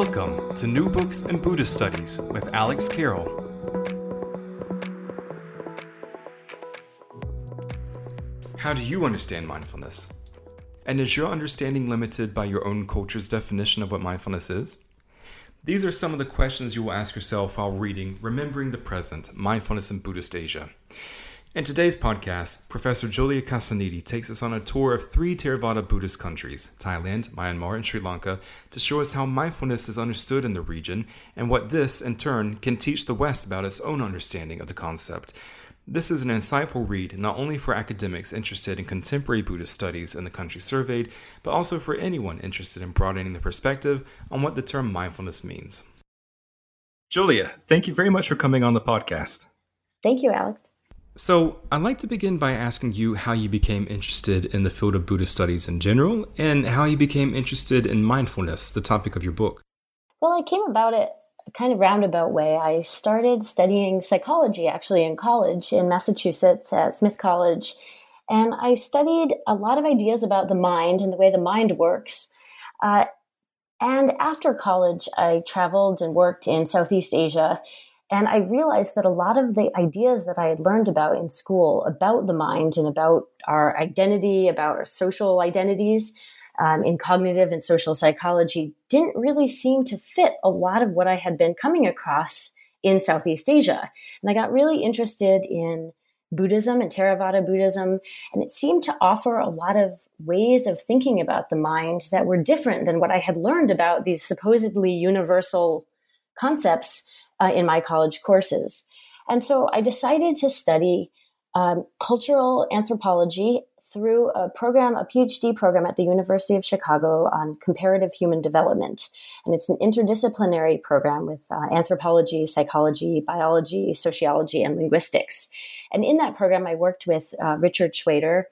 Welcome to New Books in Buddhist Studies with Alex Carroll. How do you understand mindfulness? And is your understanding limited by your own culture's definition of what mindfulness is? These are some of the questions you will ask yourself while reading Remembering the Present Mindfulness in Buddhist Asia. In today's podcast, Professor Julia Cassaniti takes us on a tour of three Theravada Buddhist countries Thailand, Myanmar, and Sri Lanka to show us how mindfulness is understood in the region and what this, in turn, can teach the West about its own understanding of the concept. This is an insightful read not only for academics interested in contemporary Buddhist studies in the country surveyed, but also for anyone interested in broadening the perspective on what the term mindfulness means. Julia, thank you very much for coming on the podcast. Thank you, Alex. So, I'd like to begin by asking you how you became interested in the field of Buddhist studies in general and how you became interested in mindfulness, the topic of your book. Well, I came about it a kind of roundabout way. I started studying psychology actually in college in Massachusetts at Smith College. And I studied a lot of ideas about the mind and the way the mind works. Uh, and after college, I traveled and worked in Southeast Asia and I realized that a lot of the ideas that I had learned about in school about the mind and about our identity, about our social identities um, in cognitive and social psychology didn't really seem to fit a lot of what I had been coming across in Southeast Asia. And I got really interested in Buddhism and Theravada Buddhism, and it seemed to offer a lot of ways of thinking about the mind that were different than what I had learned about these supposedly universal concepts uh, in my college courses. And so I decided to study um, cultural anthropology through a program, a PhD program at the University of Chicago on comparative human development. And it's an interdisciplinary program with uh, anthropology, psychology, biology, sociology, and linguistics. And in that program, I worked with uh, Richard Shweder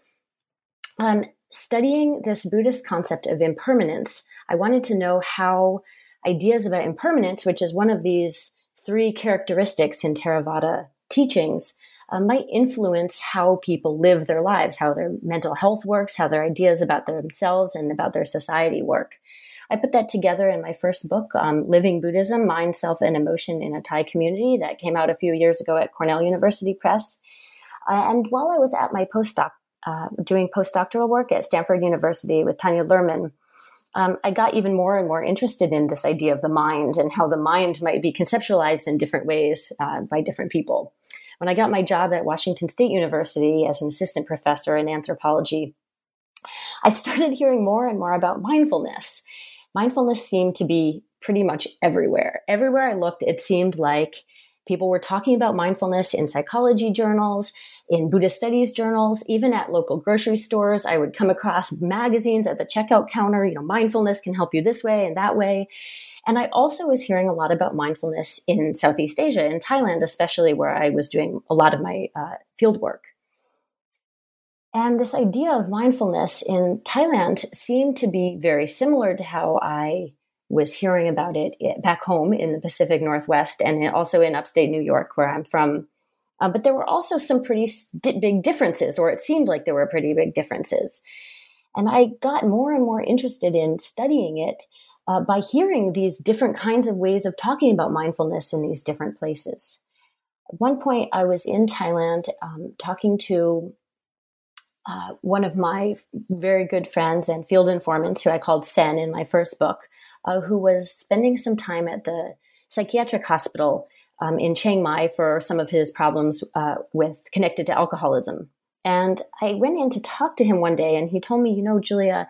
on studying this Buddhist concept of impermanence. I wanted to know how ideas about impermanence, which is one of these three characteristics in Theravada teachings uh, might influence how people live their lives, how their mental health works, how their ideas about themselves and about their society work. I put that together in my first book, um, Living Buddhism Mind, Self, and Emotion in a Thai Community, that came out a few years ago at Cornell University Press. Uh, and while I was at my postdoc, uh, doing postdoctoral work at Stanford University with Tanya Luhrmann, um, I got even more and more interested in this idea of the mind and how the mind might be conceptualized in different ways uh, by different people. When I got my job at Washington State University as an assistant professor in anthropology, I started hearing more and more about mindfulness. Mindfulness seemed to be pretty much everywhere. Everywhere I looked, it seemed like people were talking about mindfulness in psychology journals in Buddhist studies journals, even at local grocery stores. I would come across magazines at the checkout counter, you know, mindfulness can help you this way and that way. And I also was hearing a lot about mindfulness in Southeast Asia, in Thailand, especially where I was doing a lot of my uh, field work. And this idea of mindfulness in Thailand seemed to be very similar to how I was hearing about it back home in the Pacific Northwest and also in upstate New York, where I'm from uh, but there were also some pretty big differences, or it seemed like there were pretty big differences. And I got more and more interested in studying it uh, by hearing these different kinds of ways of talking about mindfulness in these different places. At one point, I was in Thailand um, talking to uh, one of my very good friends and field informants, who I called Sen in my first book, uh, who was spending some time at the psychiatric hospital um, in Chiang Mai for some of his problems uh, with connected to alcoholism. And I went in to talk to him one day, and he told me, you know, Julia,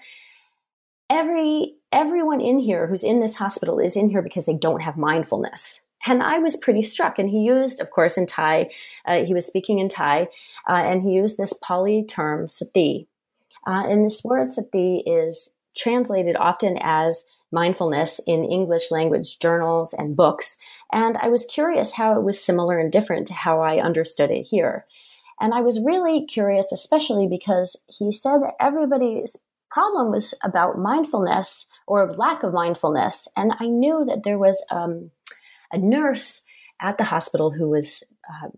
every everyone in here who's in this hospital is in here because they don't have mindfulness. And I was pretty struck. And he used, of course, in Thai, uh, he was speaking in Thai, uh, and he used this Pali term sati. Uh, and this word sati is translated often as mindfulness in English language journals and books. And I was curious how it was similar and different to how I understood it here. And I was really curious, especially because he said that everybody's problem was about mindfulness or lack of mindfulness. And I knew that there was um, a nurse at the hospital who was uh,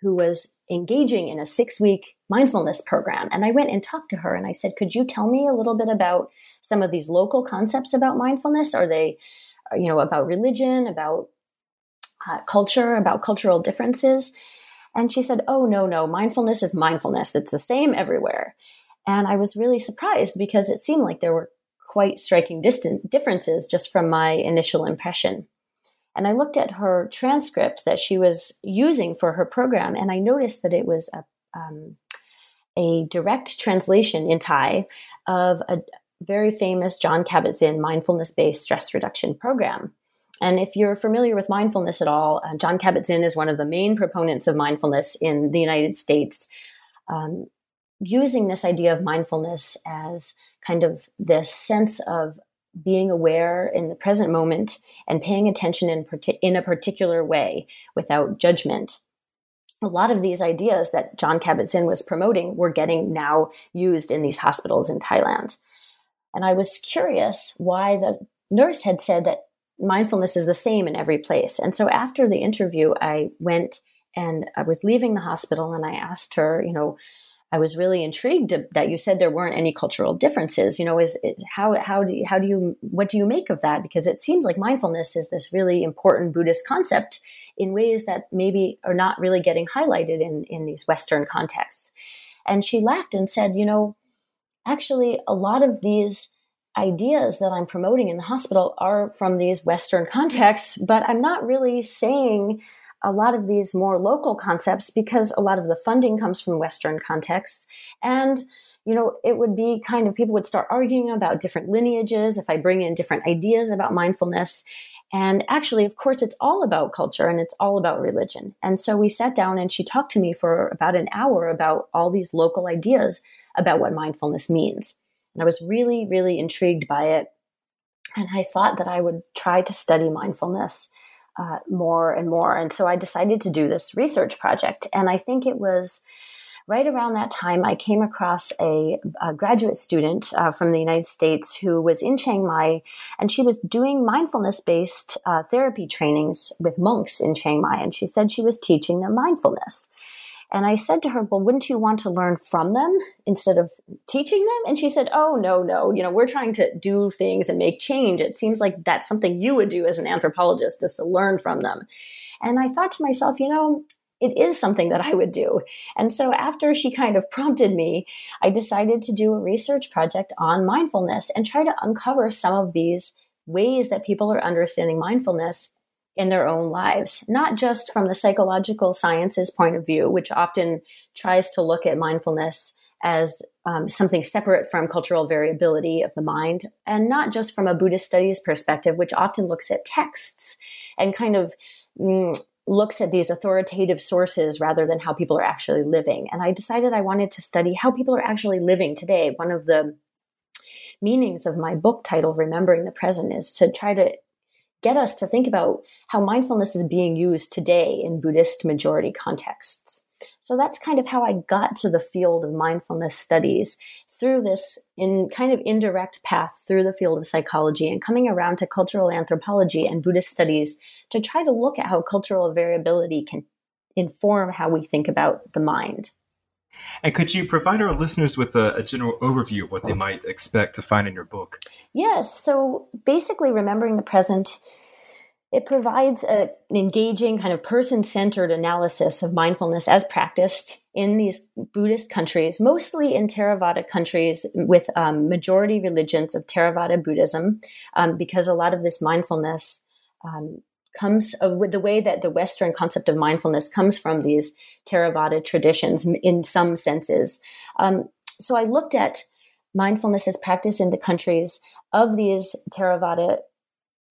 who was engaging in a six week mindfulness program. And I went and talked to her and I said, Could you tell me a little bit about some of these local concepts about mindfulness? Are they you know, about religion, about uh, culture, about cultural differences. And she said, Oh, no, no, mindfulness is mindfulness. It's the same everywhere. And I was really surprised because it seemed like there were quite striking distant differences just from my initial impression. And I looked at her transcripts that she was using for her program, and I noticed that it was a, um, a direct translation in Thai of a very famous Jon Kabat-Zinn mindfulness based stress reduction program. And if you're familiar with mindfulness at all, uh, Jon Kabat-Zinn is one of the main proponents of mindfulness in the United States, um, using this idea of mindfulness as kind of this sense of being aware in the present moment and paying attention in, in a particular way without judgment. A lot of these ideas that Jon Kabat-Zinn was promoting were getting now used in these hospitals in Thailand. And I was curious why the nurse had said that mindfulness is the same in every place. And so after the interview, I went and I was leaving the hospital and I asked her, you know, I was really intrigued that you said there weren't any cultural differences. You know, is it, how how do you, how do you what do you make of that? Because it seems like mindfulness is this really important Buddhist concept in ways that maybe are not really getting highlighted in in these Western contexts. And she laughed and said, you know, actually, a lot of these ideas that I'm promoting in the hospital are from these Western contexts, but I'm not really saying a lot of these more local concepts because a lot of the funding comes from Western contexts. And, you know, it would be kind of people would start arguing about different lineages if I bring in different ideas about mindfulness. And actually, of course, it's all about culture and it's all about religion. And so we sat down and she talked to me for about an hour about all these local ideas about what mindfulness means. And I was really, really intrigued by it. And I thought that I would try to study mindfulness uh, more and more. And so I decided to do this research project. And I think it was right around that time I came across a, a graduate student uh, from the United States who was in Chiang Mai and she was doing mindfulness based uh, therapy trainings with monks in Chiang Mai. And she said she was teaching them mindfulness. And I said to her, Well, wouldn't you want to learn from them instead of teaching them? And she said, Oh, no, no. You know, we're trying to do things and make change. It seems like that's something you would do as an anthropologist, is to learn from them. And I thought to myself, you know, it is something that I would do. And so after she kind of prompted me, I decided to do a research project on mindfulness and try to uncover some of these ways that people are understanding mindfulness in their own lives, not just from the psychological sciences point of view, which often tries to look at mindfulness as um, something separate from cultural variability of the mind, and not just from a Buddhist studies perspective, which often looks at texts and kind of mm, looks at these authoritative sources rather than how people are actually living. And I decided I wanted to study how people are actually living today. One of the meanings of my book title, Remembering the Present, is to try to get us to think about how mindfulness is being used today in Buddhist majority contexts. So that's kind of how I got to the field of mindfulness studies through this in kind of indirect path through the field of psychology and coming around to cultural anthropology and Buddhist studies to try to look at how cultural variability can inform how we think about the mind. And could you provide our listeners with a, a, general overview of what they might expect to find in your book? Yes. So basically, remembering the present, it provides a, an engaging, kind of person centered analysis of mindfulness as practiced in these Buddhist countries, mostly in Theravada countries with um, majority religions of Theravada Buddhism, um, because a lot of this mindfulness um, comes with the way that the Western concept of mindfulness comes from these Theravada traditions in some senses. Um, so I looked at mindfulness as practice in the countries of these Theravada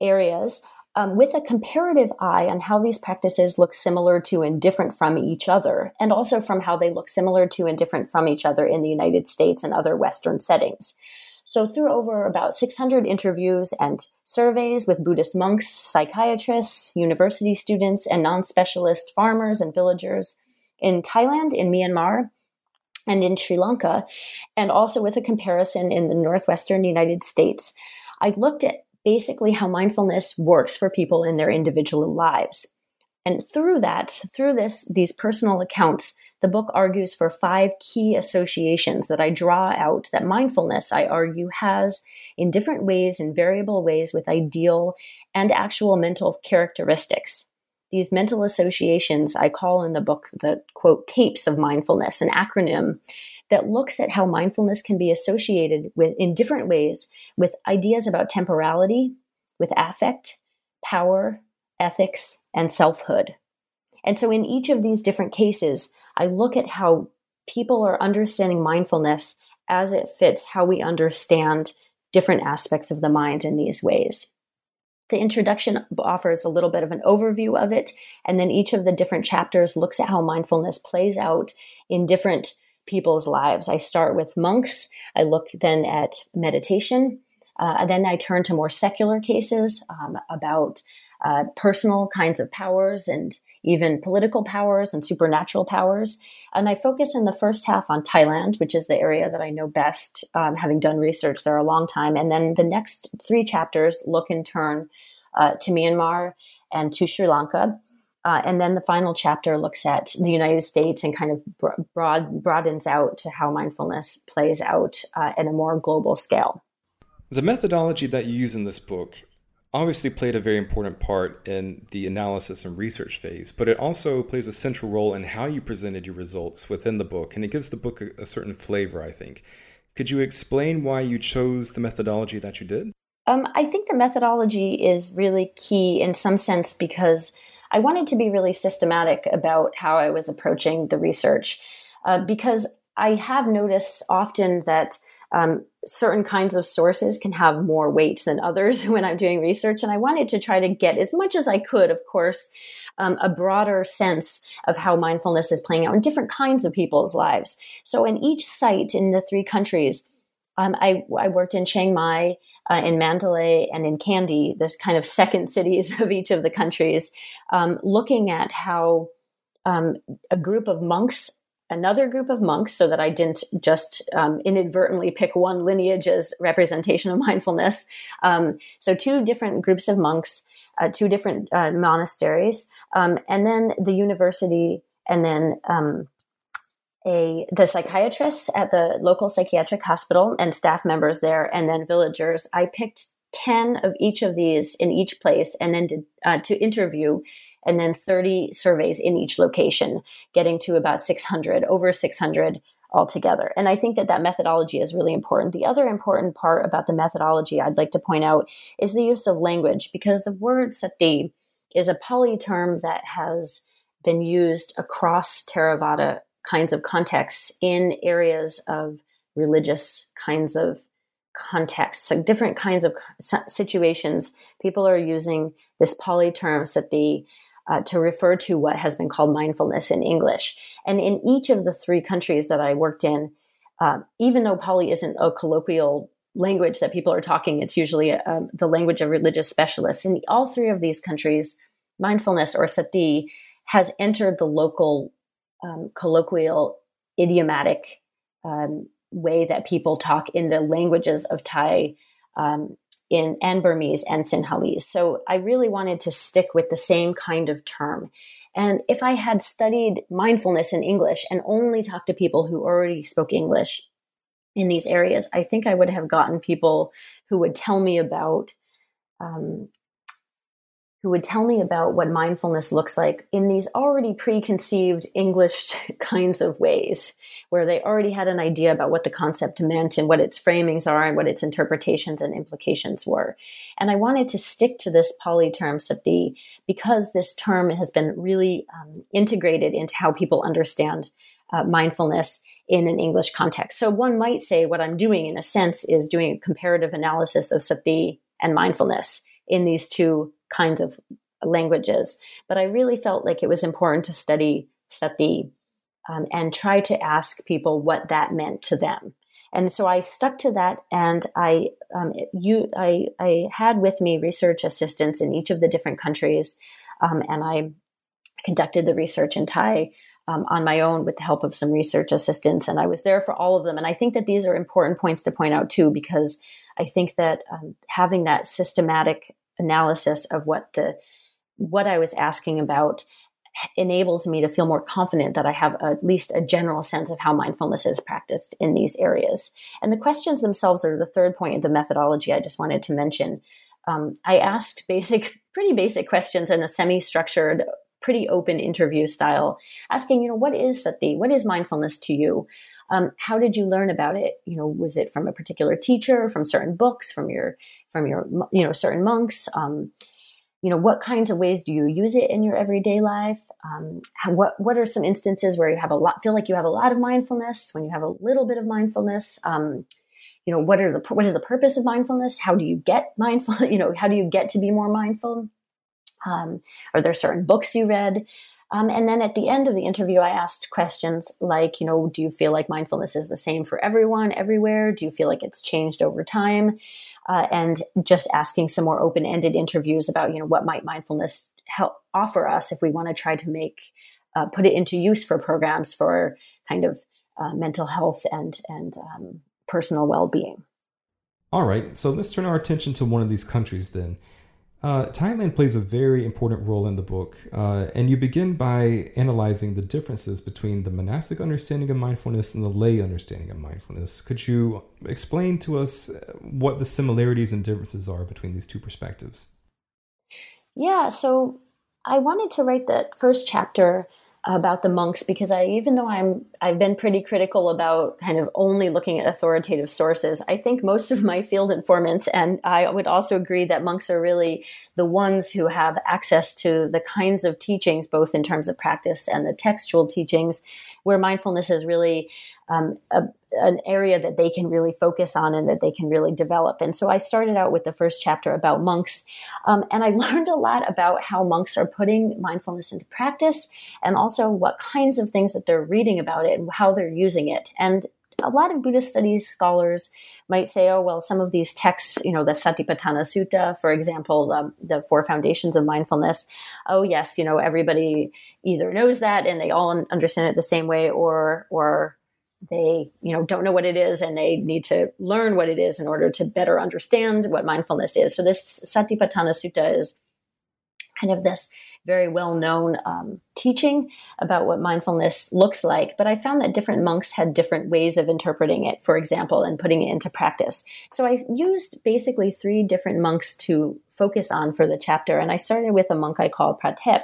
areas um, with a comparative eye on how these practices look similar to and different from each other, and also from how they look similar to and different from each other in the United States and other Western settings. So, through over about 600 interviews and surveys with Buddhist monks, psychiatrists, university students, and non specialist farmers and villagers in Thailand, in Myanmar, and in Sri Lanka, and also with a comparison in the Northwestern United States, I looked at basically how mindfulness works for people in their individual lives. And through that, through this, these personal accounts, the book argues for five key associations that I draw out that mindfulness, I argue, has in different ways, in variable ways, with ideal and actual mental characteristics. These mental associations I call in the book the quote tapes of mindfulness, an acronym that looks at how mindfulness can be associated with in different ways with ideas about temporality, with affect, power, ethics, and selfhood. And so in each of these different cases, I look at how people are understanding mindfulness as it fits how we understand different aspects of the mind in these ways. The introduction offers a little bit of an overview of it, and then each of the different chapters looks at how mindfulness plays out in different people's lives. I start with monks, I look then at meditation, uh, then I turn to more secular cases um, about uh, personal kinds of powers and even political powers and supernatural powers. And I focus in the first half on Thailand, which is the area that I know best, um, having done research there a long time. And then the next three chapters look in turn uh, to Myanmar and to Sri Lanka. Uh, and then the final chapter looks at the United States and kind of broad, broadens out to how mindfulness plays out uh, at a more global scale. The methodology that you use in this book obviously played a very important part in the analysis and research phase, but it also plays a central role in how you presented your results within the book, and it gives the book a, a certain flavor, I think. Could you explain why you chose the methodology that you did? Um, I think the methodology is really key in some sense because I wanted to be really systematic about how I was approaching the research. Uh, because I have noticed often that um, certain kinds of sources can have more weight than others when I'm doing research. And I wanted to try to get as much as I could, of course, um, a broader sense of how mindfulness is playing out in different kinds of people's lives. So, in each site in the three countries, um, I, I, worked in Chiang Mai, uh, in Mandalay, and in Kandy, this kind of second cities of each of the countries, um, looking at how um, a group of monks another group of monks so that I didn't just um, inadvertently pick one lineage as representation of mindfulness. Um, so, two different groups of monks, uh, two different uh, monasteries, um, and then the university, and then um, a the psychiatrists at the local psychiatric hospital and staff members there, and then villagers. I picked 10 of each of these in each place and then did, uh, to interview and then 30 surveys in each location, getting to about 600, over 600 altogether. And I think that that methodology is really important. The other important part about the methodology I'd like to point out is the use of language, because the word sati is a Pali term that has been used across Theravada kinds of contexts in areas of religious kinds of contexts, so different kinds of situations. People are using this Pali term sati uh, to refer to what has been called mindfulness in English. And in each of the three countries that I worked in, uh, even though Pali isn't a colloquial language that people are talking, it's usually um, the language of religious specialists. In all three of these countries, mindfulness or sati has entered the local um, colloquial idiomatic um, way that people talk in the languages of Thai, um, in and Burmese and Sinhalese. So I really wanted to stick with the same kind of term. And if I had studied mindfulness in English and only talked to people who already spoke English in these areas, I think I would have gotten people who would tell me about um, who would tell me about what mindfulness looks like in these already preconceived English kinds of ways, where they already had an idea about what the concept meant and what its framings are and what its interpretations and implications were. And I wanted to stick to this Pali term sati because this term has been really um, integrated into how people understand uh, mindfulness in an English context. So one might say what I'm doing, in a sense, is doing a comparative analysis of sati and mindfulness in these two kinds of languages. But I really felt like it was important to study sati um, and try to ask people what that meant to them. And so I stuck to that, and I um, you I, I had with me research assistants in each of the different countries, um, and I conducted the research in Thai um, on my own with the help of some research assistants, and I was there for all of them. And I think that these are important points to point out too, because I think that um, having that systematic analysis of what the what I was asking about enables me to feel more confident that I have at least a general sense of how mindfulness is practiced in these areas. And the questions themselves are the third point of the methodology I just wanted to mention. um, I asked basic, pretty basic questions in a semi-structured, pretty open interview style, asking, you know, what is sati? What is mindfulness to you? Um, how did you learn about it? You know, was it from a particular teacher, from certain books, from your from your you know certain monks? Um, you know, what kinds of ways do you use it in your everyday life? Um, what what are some instances where you have a lot feel like you have a lot of mindfulness when you have a little bit of mindfulness? Um, you know, what are the what is the purpose of mindfulness? How do you get mindful? You know, how do you get to be more mindful? Um, are there certain books you read? Um, and then at the end of the interview, I asked questions like, you know, do you feel like mindfulness is the same for everyone, everywhere? Do you feel like it's changed over time? Uh, and just asking some more open ended interviews about, you know, what might mindfulness help offer us if we want to try to make, uh, put it into use for programs for kind of uh, mental health and, and um, personal well being. All right, so let's turn our attention to one of these countries then. Uh, Thailand plays a very important role in the book, uh, and you begin by analyzing the differences between the monastic understanding of mindfulness and the lay understanding of mindfulness. Could you explain to us uh, what the similarities and differences are between these two perspectives? Yeah, so I wanted to write that first chapter about the monks because I even though I'm I've been pretty critical about kind of only looking at authoritative sources, I think most of my field informants and I would also agree that monks are really the ones who have access to the kinds of teachings both in terms of practice and the textual teachings where mindfulness is really um, a, an area that they can really focus on and that they can really develop. And so I started out with the first chapter about monks, um, and I learned a lot about how monks are putting mindfulness into practice, and also what kinds of things that they're reading about it and how they're using it. And a lot of Buddhist studies scholars might say, oh, well, some of these texts, you know, the Satipatthana Sutta, for example, the four foundations of mindfulness, oh, yes, you know, everybody either knows that and they all understand it the same way or, or they you know don't know what it is and they need to learn what it is in order to better understand what mindfulness is so this satipatthana sutta is kind of this very well known um, teaching about what mindfulness looks like. But I found that different monks had different ways of interpreting it, for example, and putting it into practice. So I used basically three different monks to focus on for the chapter. And I started with a monk I call Pratep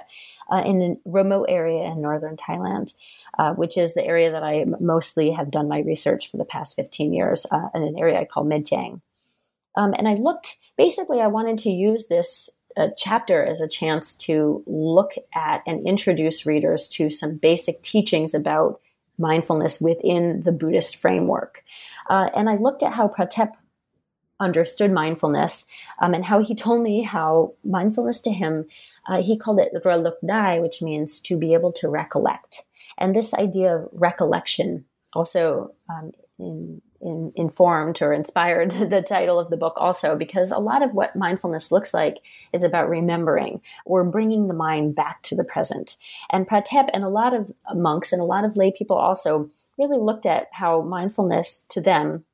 uh, in a remote area in northern Thailand uh, which is the area that I mostly have done my research for the past 15 years uh, in an area I call Medjang. Um, and I looked, basically, I wanted to use this uh, chapter as a chance to look at and introduce readers to some basic teachings about mindfulness within the Buddhist framework. Uh, and I looked at how Pratep understood mindfulness um, and how he told me how mindfulness to him, uh, he called it relukdai, which means to be able to recollect. And this idea of recollection also um, in, in, informed or inspired the title of the book also because a lot of what mindfulness looks like is about remembering or bringing the mind back to the present. And Pratep and a lot of monks and a lot of lay people also really looked at how mindfulness to them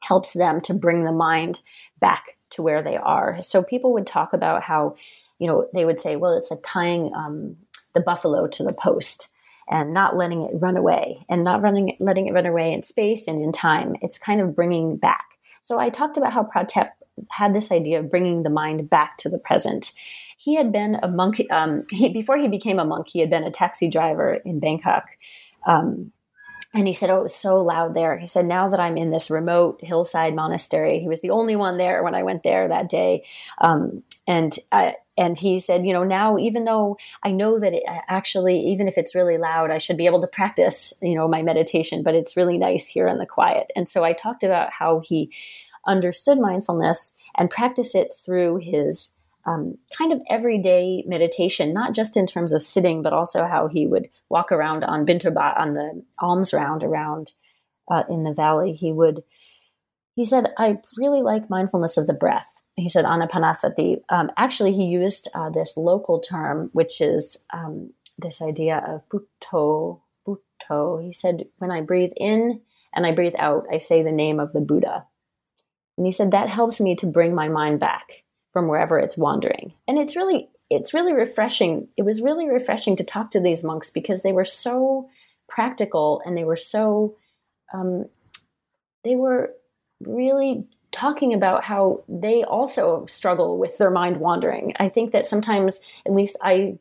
helps them to bring the mind back to where they are. So people would talk about how, you know, they would say, well, it's like tying um, the buffalo to the post and not letting it run away and not running letting it run away in space and in time. It's kind of bringing back. So I talked about how Pratep had this idea of bringing the mind back to the present. He had been a monk um, he, before he became a monk. He had been a taxi driver in Bangkok. Um, and he said, Oh, it was so loud there. He said, Now that I'm in this remote hillside monastery, he was the only one there when I went there that day. Um, and I, and he said, you know, now even though I know that it actually, even if it's really loud, I should be able to practice, you know, my meditation, but it's really nice here in the quiet. And so I talked about how he understood mindfulness and practice it through his um, kind of everyday meditation, not just in terms of sitting, but also how he would walk around on Binturbat on the alms round around uh, in the valley. He would, he said, I really like mindfulness of the breath he said anapanasati. Um, actually, he used uh, this local term, which is um, this idea of buddho. Buddho. He said, when I breathe in and I breathe out, I say the name of the Buddha. And he said that helps me to bring my mind back from wherever it's wandering. And it's really, it's really refreshing. It was really refreshing to talk to these monks because they were so practical and they were so, um, they were really talking about how they also struggle with their mind wandering. I think that sometimes, at least I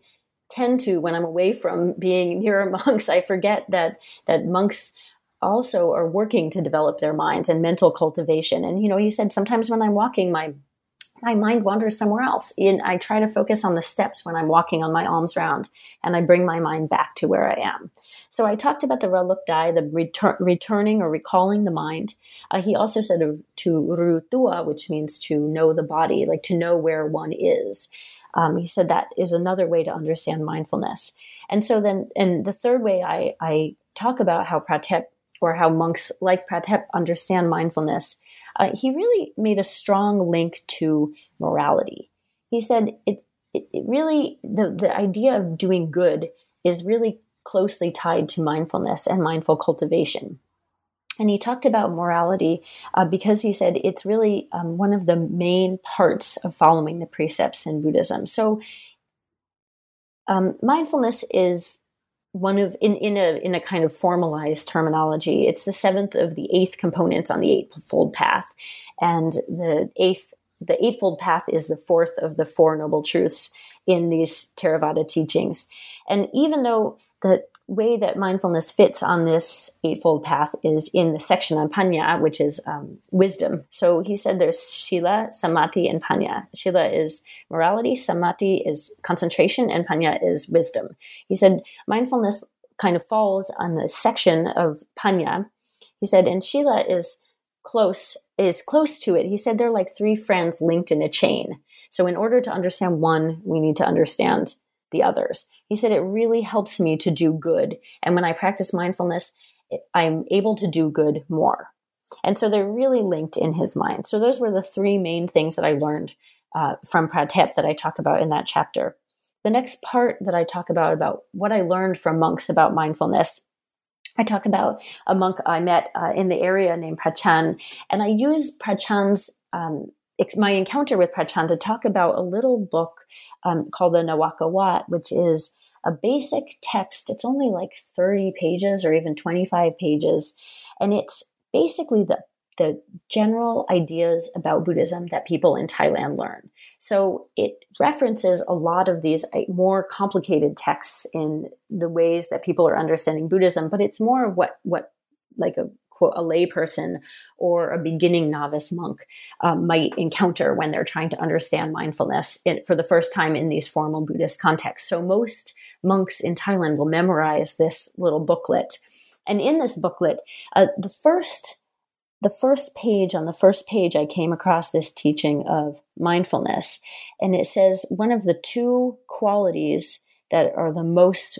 tend to, when I'm away from being near monks, I forget that that monks also are working to develop their minds and mental cultivation. And you know, he said sometimes when I'm walking, my my mind wanders somewhere else. And I try to focus on the steps when I'm walking on my alms round, and I bring my mind back to where I am. So I talked about the reluk dai, the retur- returning or recalling the mind. Uh, he also said to rutua, which means to know the body, like to know where one is. Um, he said that is another way to understand mindfulness. And so then, and the third way I, I talk about how Pratap or how monks like Pratap understand mindfulness uh, he really made a strong link to morality. He said it, it, it really, the, the idea of doing good is really closely tied to mindfulness and mindful cultivation. And he talked about morality uh, because he said it's really um, one of the main parts of following the precepts in Buddhism. So, um, mindfulness is one of in in a in a kind of formalized terminology it's the seventh of the eighth components on the eightfold path. And the eighth the eightfold path is the fourth of the four noble truths in these theravada teachings. And even though the way that mindfulness fits on this eightfold path is in the section on panya, which is um, wisdom. So he said there's shila, samadhi, and panya. Shila is morality, samadhi is concentration, and panya is wisdom. He said mindfulness kind of falls on the section of panya. He said, and shila is close is close to it. He said they're like three friends linked in a chain. So in order to understand one, we need to understand the others. He said, It really helps me to do good. And when I practice mindfulness, I'm able to do good more. And so they're really linked in his mind. So those were the three main things that I learned uh, from Pratap that I talk about in that chapter. The next part that I talk about, about what I learned from monks about mindfulness, I talk about a monk I met uh, in the area named Prachan, and I use Prachan's um, my encounter with Prachan to talk about a little book um, called the Nawaka Wat, which is a basic text. It's only like 30 pages or even 25 pages. And it's basically the, the general ideas about Buddhism that people in Thailand learn. So it references a lot of these uh, more complicated texts in the ways that people are understanding Buddhism, but it's more of what, what like a quote a layperson or a beginning novice monk um, might encounter when they're trying to understand mindfulness in, for the first time in these formal Buddhist contexts. So most monks in Thailand will memorize this little booklet, and in this booklet, uh, the first the first page on the first page i came across this teaching of mindfulness and it says one of the two qualities that are the most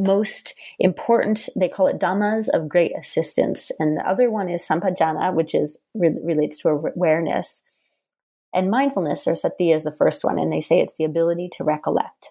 most important, they call it dhammas of great assistance. And the other one is sampajana, which is re- relates to awareness. And mindfulness or sati is the first one. And they say it's the ability to recollect.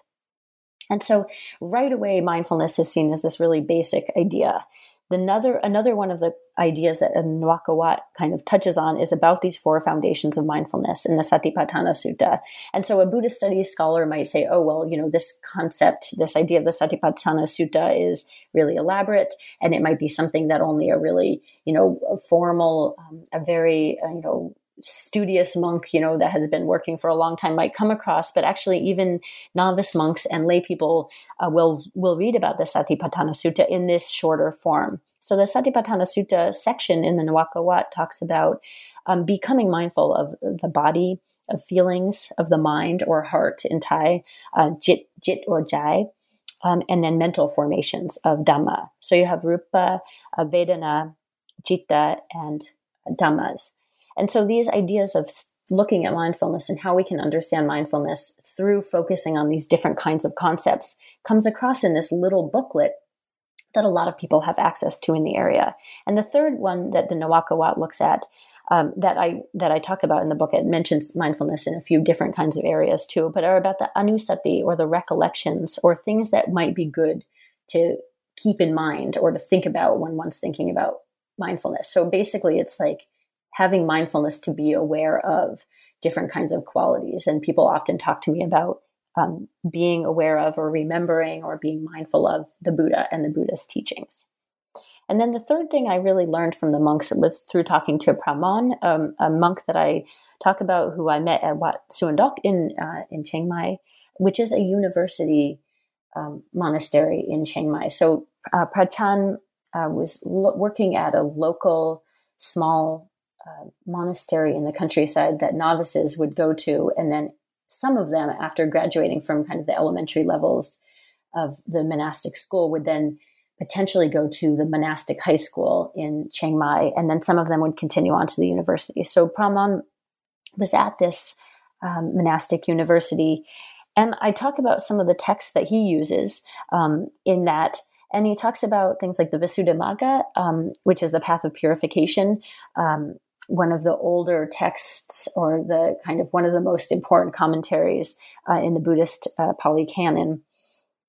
And so right away, mindfulness is seen as this really basic idea. Another, another one of the ideas that Nawaka Wat kind of touches on is about these four foundations of mindfulness in the Satipatthana Sutta. And so a Buddhist studies scholar might say, oh, well, you know, this concept, this idea of the Satipatthana Sutta is really elaborate, and it might be something that only a really, you know, formal, um, a very, uh, you know, studious monk, you know, that has been working for a long time might come across, but actually even novice monks and lay people uh, will will read about the Satipatthana Sutta in this shorter form. So the Satipatthana Sutta section in the Nawaka Wat talks about um, becoming mindful of the body, of feelings, of the mind or heart in Thai, uh, jit, jit or jai. Um, and then mental formations of Dhamma. So you have Rupa, uh, Vedana, Citta, and Dhammas. And so these ideas of looking at mindfulness and how we can understand mindfulness through focusing on these different kinds of concepts comes across in this little booklet that a lot of people have access to in the area. And the third one that the Nawaka looks at um, that I that I talk about in the book, it mentions mindfulness in a few different kinds of areas too, but are about the anusati or the recollections or things that might be good to keep in mind or to think about when one's thinking about mindfulness. So basically, it's like having mindfulness to be aware of different kinds of qualities. And people often talk to me about um, being aware of or remembering or being mindful of the Buddha and the Buddha's teachings. And then the third thing I really learned from the monks was through talking to Pramon, um, a monk that I talk about who I met at Wat Suandok in uh, in Chiang Mai, which is a university um, monastery in Chiang Mai. So uh, Prachan uh, was lo- working at a local small uh, monastery in the countryside that novices would go to, and then some of them, after graduating from kind of the elementary levels of the monastic school, would then potentially go to the monastic high school in Chiang Mai, and then some of them would continue on to the university. So Pramon was at this um, monastic university, and I talk about some of the texts that he uses um, in that. And he talks about things like the Visuddhimagga, um, which is the path of purification, um, one of the older texts or the kind of one of the most important commentaries uh, in the Buddhist uh, Pali Canon.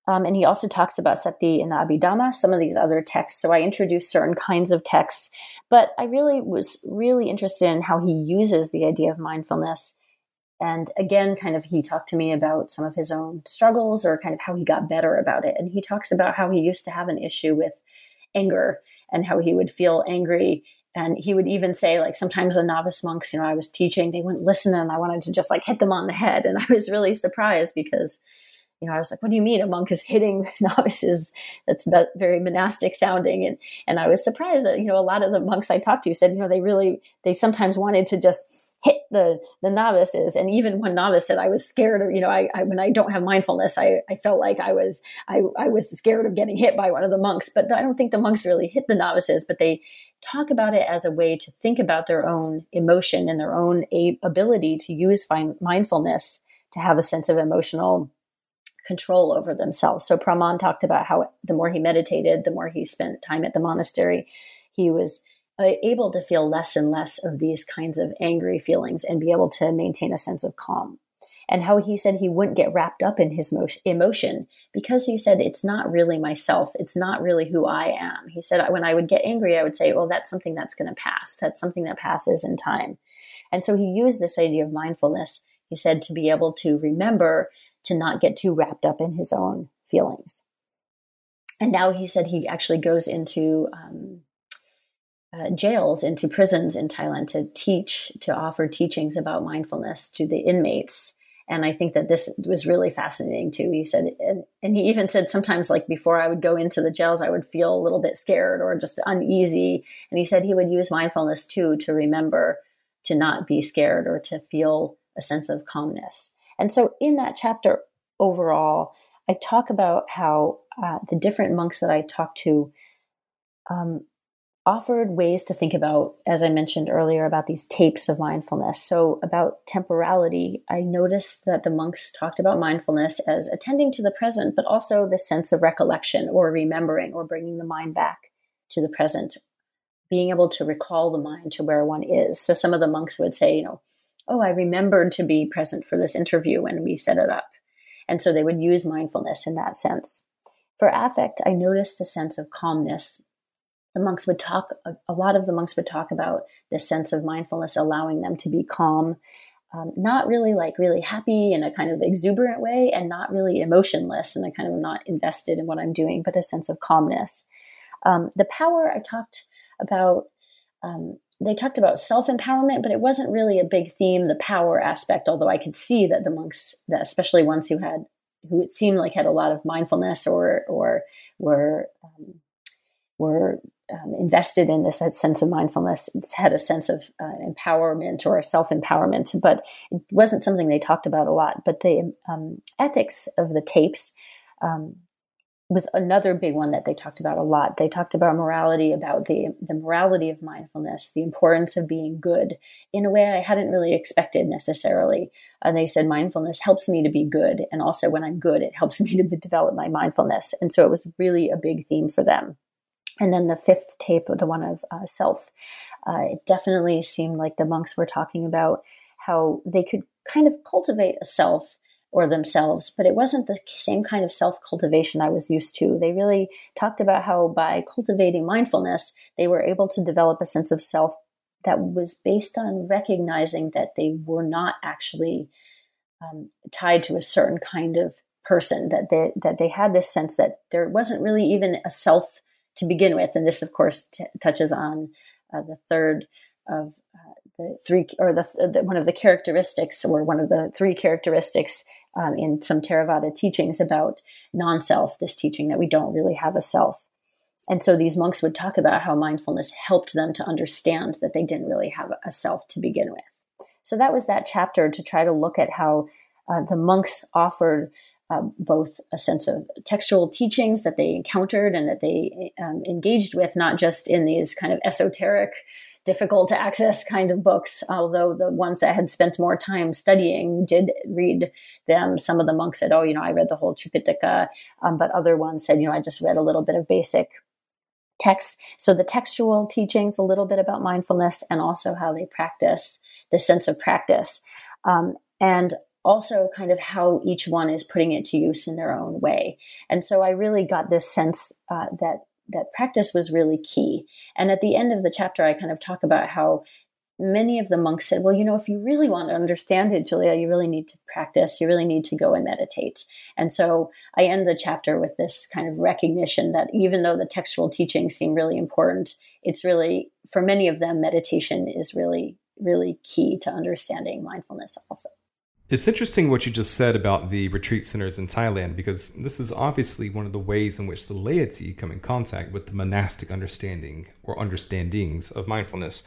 Um, and he also talks about sati in the Abhidhamma, some of these other texts. So I introduced certain kinds of texts, but I really was really interested in how he uses the idea of mindfulness. And again, kind of, he talked to me about some of his own struggles or kind of how he got better about it. And he talks about how he used to have an issue with anger and how he would feel angry and he would even say like sometimes the novice monks you know i was teaching they wouldn't listen and i wanted to just like hit them on the head. And i was really surprised because you know i was like what do you mean a monk is hitting novices? That's that very monastic sounding. And and i was surprised that you know a lot of the monks i talked to said you know they really they sometimes wanted to just hit the the novices. And even one novice said i was scared of you know I, I, when i don't have mindfulness i i felt like i was I, I was scared of getting hit by one of the monks. But i don't think the monks really hit the novices but they talk about it as a way to think about their own emotion and their own a- ability to use mindfulness to have a sense of emotional control over themselves so pramon talked about how the more he meditated the more he spent time at the monastery he was uh, able to feel less and less of these kinds of angry feelings and be able to maintain a sense of calm. And how he said he wouldn't get wrapped up in his emotion because he said, It's not really myself. It's not really who I am. He said, When I would get angry, I would say, Well, that's something that's going to pass. That's something that passes in time. And so he used this idea of mindfulness, he said, to be able to remember to not get too wrapped up in his own feelings. And now he said he actually goes into um, uh, jails into prisons in Thailand to teach, to offer teachings about mindfulness to the inmates. And I think that this was really fascinating too. He said, and, and he even said sometimes, like before I would go into the jails, I would feel a little bit scared or just uneasy. And he said he would use mindfulness too to remember to not be scared or to feel a sense of calmness. And so in that chapter overall, I talk about how uh, the different monks that I talked to um, offered ways to think about, as I mentioned earlier, about these tapes of mindfulness. So, about temporality, I noticed that the monks talked about mindfulness as attending to the present, but also the sense of recollection or remembering or bringing the mind back to the present, being able to recall the mind to where one is. So, some of the monks would say, you know, oh, I remembered to be present for this interview when we set it up. And so they would use mindfulness in that sense. For affect, I noticed a sense of calmness the monks would talk a, lot of the monks would talk about this sense of mindfulness allowing them to be calm um, not really like really happy in a kind of exuberant way and not really emotionless and i kind of not invested in what i'm doing but a sense of calmness. Um, the power i talked about um, they talked about self-empowerment but it wasn't really a big theme the power aspect although i could see that the monks that especially ones who had who it seemed like had a lot of mindfulness or or were um, were um, invested in this sense of mindfulness. It's had a sense of uh, empowerment or self empowerment, but it wasn't something they talked about a lot. But the um, ethics of the tapes um, was another big one that they talked about a lot. They talked about morality, about the the morality of mindfulness, the importance of being good in a way I hadn't really expected necessarily. And they said mindfulness helps me to be good, and also when I'm good, it helps me to develop my mindfulness. And so it was really a big theme for them. And then the fifth tape, the one of uh, self, uh, it definitely seemed like the monks were talking about how they could kind of cultivate a self or themselves, but it wasn't the same kind of self cultivation I was used to. They really talked about how by cultivating mindfulness, they were able to develop a sense of self that was based on recognizing that they were not actually um, tied to a certain kind of person, that they, that they had this sense that there wasn't really even a self to begin with. And this, of course, t- touches on uh, the third of uh, the three, or the, the, one of the characteristics, or one of the three characteristics um, in some Theravada teachings about non-self. This teaching that we don't really have a self. And so these monks would talk about how mindfulness helped them to understand that they didn't really have a self to begin with. So that was that chapter to try to look at how uh, the monks offered uh, both a sense of textual teachings that they encountered and that they um, engaged with, not just in these kind of esoteric, difficult to access kind of books, although the ones that had spent more time studying did read them. Some of the monks said, Oh, you know, I read the whole Tripitaka, um, but other ones said, You know, I just read a little bit of basic text. So the textual teachings, a little bit about mindfulness, and also how they practice the sense of practice. Um, and also kind of how each one is putting it to use in their own way. And so I really got this sense uh, that that practice was really key. And at the end of the chapter, I kind of talk about how many of the monks said, well, you know, if you really want to understand it, Julia, you really need to practice. You really need to go and meditate. And so I end the chapter with this kind of recognition that even though the textual teachings seem really important, it's really, for many of them, meditation is really, really key to understanding mindfulness also. It's interesting what you just said about the retreat centers in Thailand because this is obviously one of the ways in which the laity come in contact with the monastic understanding or understandings of mindfulness.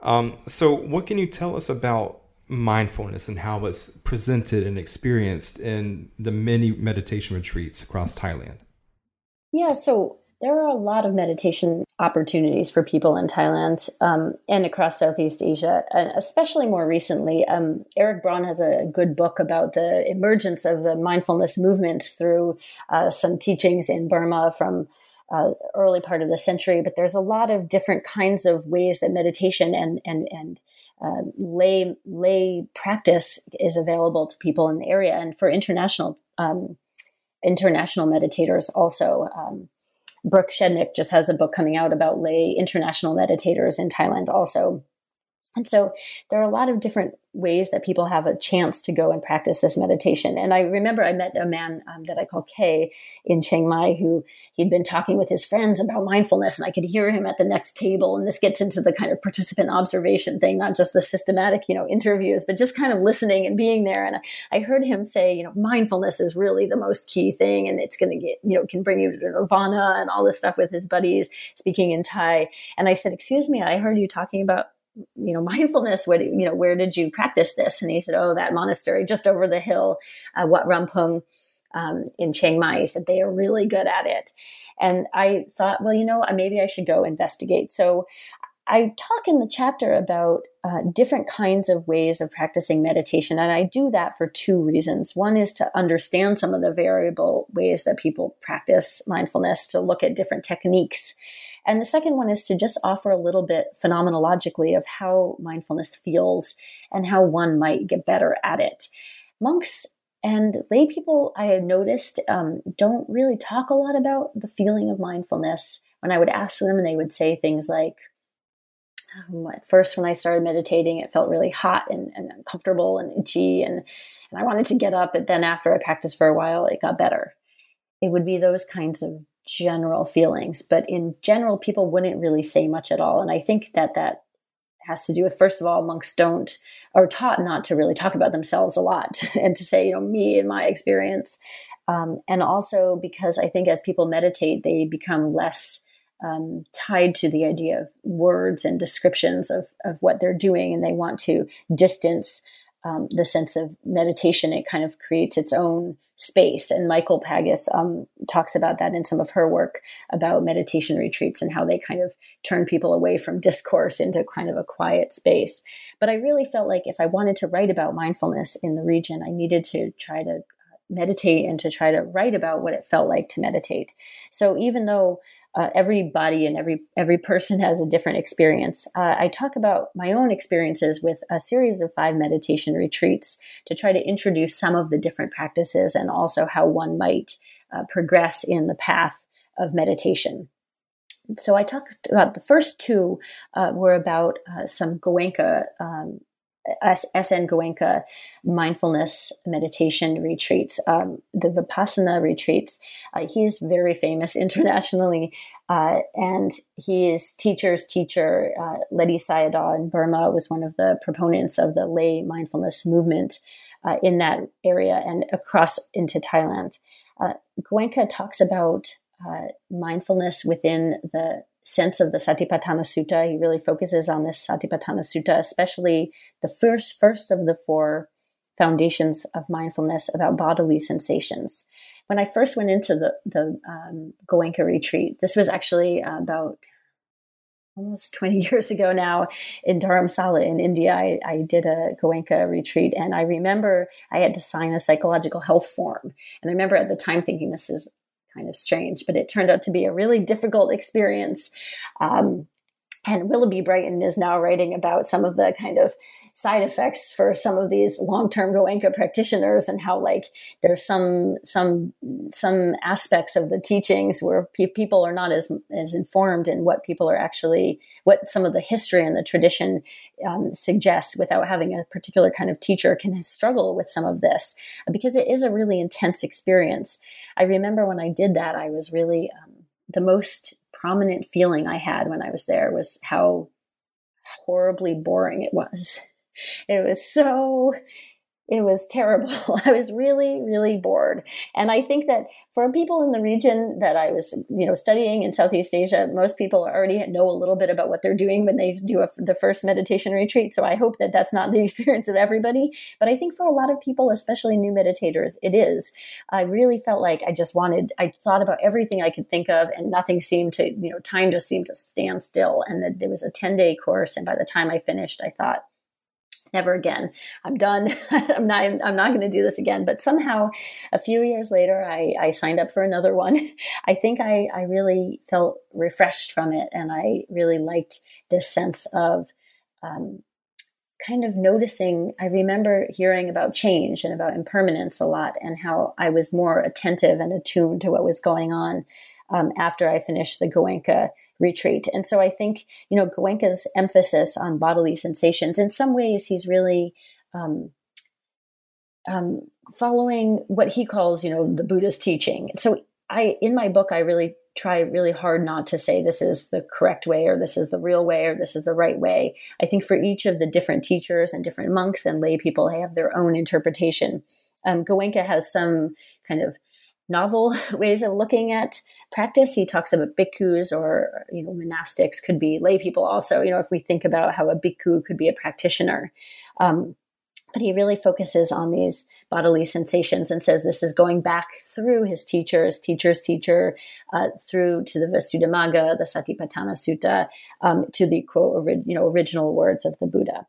Um, so, what can you tell us about mindfulness and how it's presented and experienced in the many meditation retreats across Thailand? Yeah, so there are a lot of meditation opportunities for people in Thailand um, and across Southeast Asia, and especially more recently. Um, Erik Braun has a good book about the emergence of the mindfulness movement through uh, some teachings in Burma from uh, early part of the century. But there's a lot of different kinds of ways that meditation and and and uh, lay lay practice is available to people in the area, and for international um, international meditators also. Um, Brooke Schedneck just has a book coming out about lay international meditators in Thailand also. And so there are a lot of different ways that people have a chance to go and practice this meditation. And I remember I met a man um, that I call Kay in Chiang Mai who he'd been talking with his friends about mindfulness, and I could hear him at the next table. And this gets into the kind of participant observation thing, not just the systematic, you know, interviews, but just kind of listening and being there. And I heard him say, you know, mindfulness is really the most key thing, and it's going to get, you know, can bring you to nirvana and all this stuff with his buddies speaking in Thai. And I said, excuse me, I heard you talking about you know mindfulness what you know where did you practice this? And he said oh that monastery just over the hill uh, wat rampung um, in chiang mai. He said they are really good at it. And i thought well you know maybe i should go investigate. So i talk in the chapter about uh, different kinds of ways of practicing meditation and i do that for two reasons. One is to understand some of the variable ways that people practice mindfulness to look at different techniques and the second one is to just offer a little bit phenomenologically of how mindfulness feels and how one might get better at it. Monks and lay people, I had noticed, um, don't really talk a lot about the feeling of mindfulness. When I would ask them, and they would say things like, um, at first, when I started meditating, it felt really hot and, and uncomfortable and itchy, and, and I wanted to get up. But then, after I practiced for a while, it got better. It would be those kinds of general feelings, but in general, people wouldn't really say much at all. And I think that that has to do with, first of all, monks don't are taught not to really talk about themselves a lot and to say, you know, me and my experience. Um, and also because I think as people meditate, they become less um, tied to the idea of words and descriptions of, of what they're doing, and they want to distance um, the sense of meditation. It kind of creates its own space. And Michal Pagis um, talks about that in some of her work about meditation retreats and how they kind of turn people away from discourse into kind of a quiet space. But I really felt like if I wanted to write about mindfulness in the region, I needed to try to meditate and to try to write about what it felt like to meditate. So even though uh, everybody and every every person has a different experience. Uh, I talk about my own experiences with a series of five meditation retreats to try to introduce some of the different practices and also how one might uh, progress in the path of meditation. So I talked about the first two uh, were about uh, some Goenka um, S.N. Goenka mindfulness meditation retreats, um, the Vipassana retreats. Uh, he's very famous internationally, uh, and is teacher's teacher, uh, Ledi Sayadaw in Burma, was one of the proponents of the lay mindfulness movement uh, in that area and across into Thailand. Uh, Goenka talks about uh, mindfulness within the sense of the Satipatthana Sutta. He really focuses on this Satipatthana Sutta, especially the first first of the four foundations of mindfulness about bodily sensations. When I first went into the the um, Goenka retreat, this was actually about almost 20 years ago now in Dharamsala in India. I, I, did a Goenka retreat and I remember I had to sign a psychological health form. And I remember at the time thinking this is kind of strange, but it turned out to be a really difficult experience. Um, and Willoughby Britton is now writing about some of the kind of side effects for some of these long-term Goenka practitioners and how like there's some some some aspects of the teachings where pe- people are not as as informed in what people are actually what some of the history and the tradition um, suggests without having a particular kind of teacher can struggle with some of this because it is a really intense experience. I remember when I did that, I was really um, the most prominent feeling I had when I was there was how horribly boring it was. It was so it was terrible. I was really, really bored. And I think that for people in the region that I was, you know, studying in Southeast Asia, most people already know a little bit about what they're doing when they do a, the first meditation retreat. So I hope that that's not the experience of everybody. But I think for a lot of people, especially new meditators, it is. I really felt like I just wanted, I thought about everything I could think of and nothing seemed to, you know, time just seemed to stand still. And that there was a 10 day course. And by the time I finished, I thought, never again. I'm done. I'm not i'm not going to do this again. But somehow a few years later I, I signed up for another one. I think I, I really felt refreshed from it and i really liked this sense of um, kind of noticing i remember hearing about change and about impermanence a lot and how i was more attentive and attuned to what was going on um, after I finished the Goenka retreat. And so I think, you know, Goenka's emphasis on bodily sensations, in some ways, he's really um, um, following what he calls, you know, the Buddha's teaching. So I, in my book, I really try really hard not to say this is the correct way or this is the real way or this is the right way. I think for each of the different teachers and different monks and lay people, they have their own interpretation. Um, Goenka has some kind of novel ways of looking at practice. He talks about bhikkhus or, you know, monastics could be lay people also, you know, if we think about how a bhikkhu could be a practitioner. Um, but he really focuses on these bodily sensations and says this is going back through his teachers, teacher's teacher, uh, through to the Visuddhimagga, the Satipatthana Sutta, um, to the quote, ori- you know, original words of the Buddha.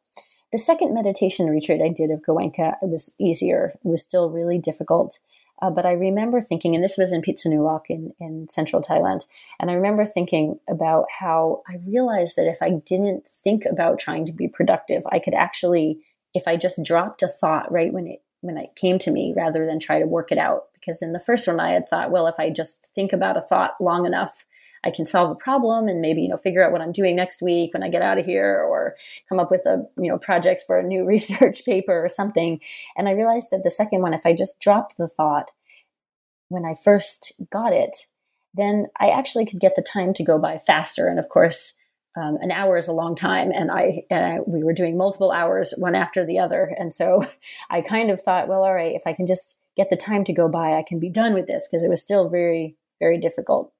The second meditation retreat I did of Goenka it was easier. It was still really difficult. Uh, but I remember thinking, and this was in Phitsanulok in, in central Thailand, and I remember thinking about how I realized that if I didn't think about trying to be productive, I could actually, if I just dropped a thought right when it when it came to me, rather than try to work it out. Because in the first one, I had thought, well, if I just think about a thought long enough, I can solve a problem and maybe, you know, figure out what I'm doing next week when I get out of here or come up with a, you know, project for a new research paper or something. And I realized that the second one, if I just dropped the thought when I first got it, then I actually could get the time to go by faster. And of course, um, an hour is a long time, and I, and I we were doing multiple hours one after the other, and so I kind of thought, well, all right, if I can just get the time to go by, I can be done with this because it was still very very difficult.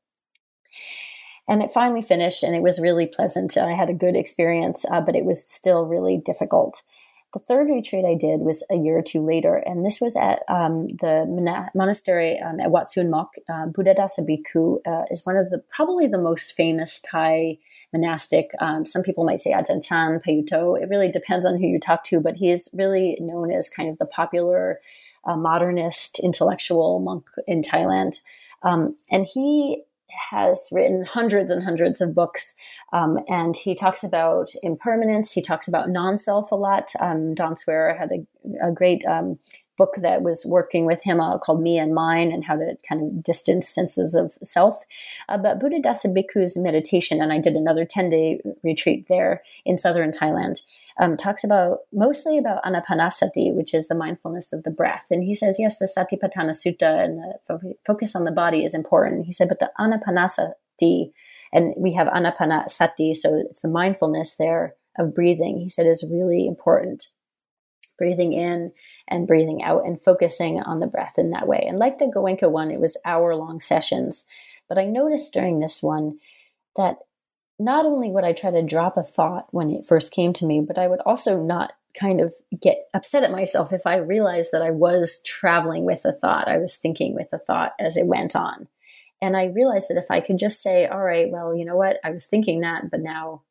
And it finally finished, and it was really pleasant. I had a good experience, uh, but it was still really difficult. The third retreat I did was a year or two later, and this was at um, the monastery um, at Wat Suan Mok. Uh, Buddhadasa Bhikkhu uh, is one of the probably the most famous Thai monastic. Um, some people might say Ajahn Chah, Payutto. It really depends on who you talk to, but he is really known as kind of the popular uh, modernist intellectual monk in Thailand. Um, and he has written hundreds and hundreds of books, um, and he talks about impermanence. He talks about non-self a lot. Um, Don Swearer had a, a great um, book that was working with him uh, called Me and Mine and how to kind of distance senses of self. Uh, but Buddhadasa Bhikkhu's meditation, and I did another 10 day retreat there in southern Thailand, um, talks about mostly about anapanasati, which is the mindfulness of the breath. And he says, yes, the Satipatthana Sutta and the fo- focus on the body is important. He said, but the anapanasati, and we have anapanasati, so it's the mindfulness there of breathing, he said is really important. Breathing in and breathing out and focusing on the breath in that way. And like the Goenka one, it was hour long sessions. But I noticed during this one that not only would I try to drop a thought when it first came to me, but I would also not kind of get upset at myself if I realized that I was traveling with a thought. I was thinking with a thought as it went on. And I realized that if I could just say, all right, well, you know what? I was thinking that, but now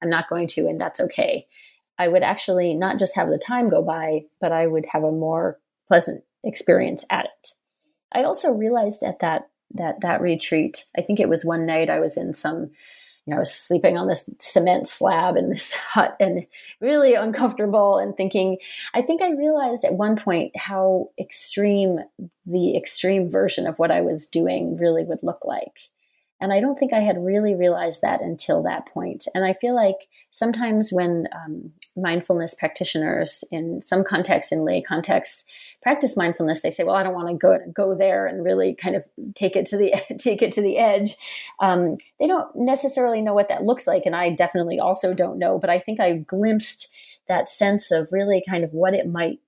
I'm not going to, and that's okay. I would actually not just have the time go by, but I would have a more pleasant experience at it. I also realized at that that that retreat, I think it was one night I was in some you know, I was sleeping on this cement slab in this hut and really uncomfortable and thinking, I think I realized at one point how extreme the extreme version of what I was doing really would look like. And I don't think I had really realized that until that point. And I feel like sometimes when um, mindfulness practitioners, in some contexts, in lay contexts, practice mindfulness, they say, "Well, I don't want to go go there and really kind of take it to the take it to the edge." Um, they don't necessarily know what that looks like, and I definitely also don't know. But I think I glimpsed that sense of really kind of what it might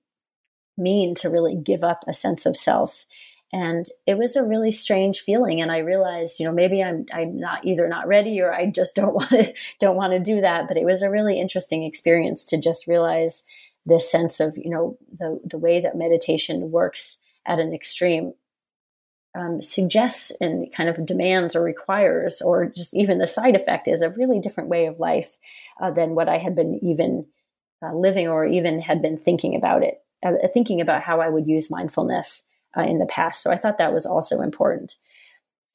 mean to really give up a sense of self and it was a really strange feeling and i realized you know maybe i'm i'm not either not ready or i just don't want to don't want to do that but it was a really interesting experience to just realize this sense of you know the the way that meditation works at an extreme um, suggests and kind of demands or requires or just even the side effect is a really different way of life uh, than what i had been even uh, living or even had been thinking about it uh, thinking about how i would use mindfulness uh, in the past. So I thought that was also important.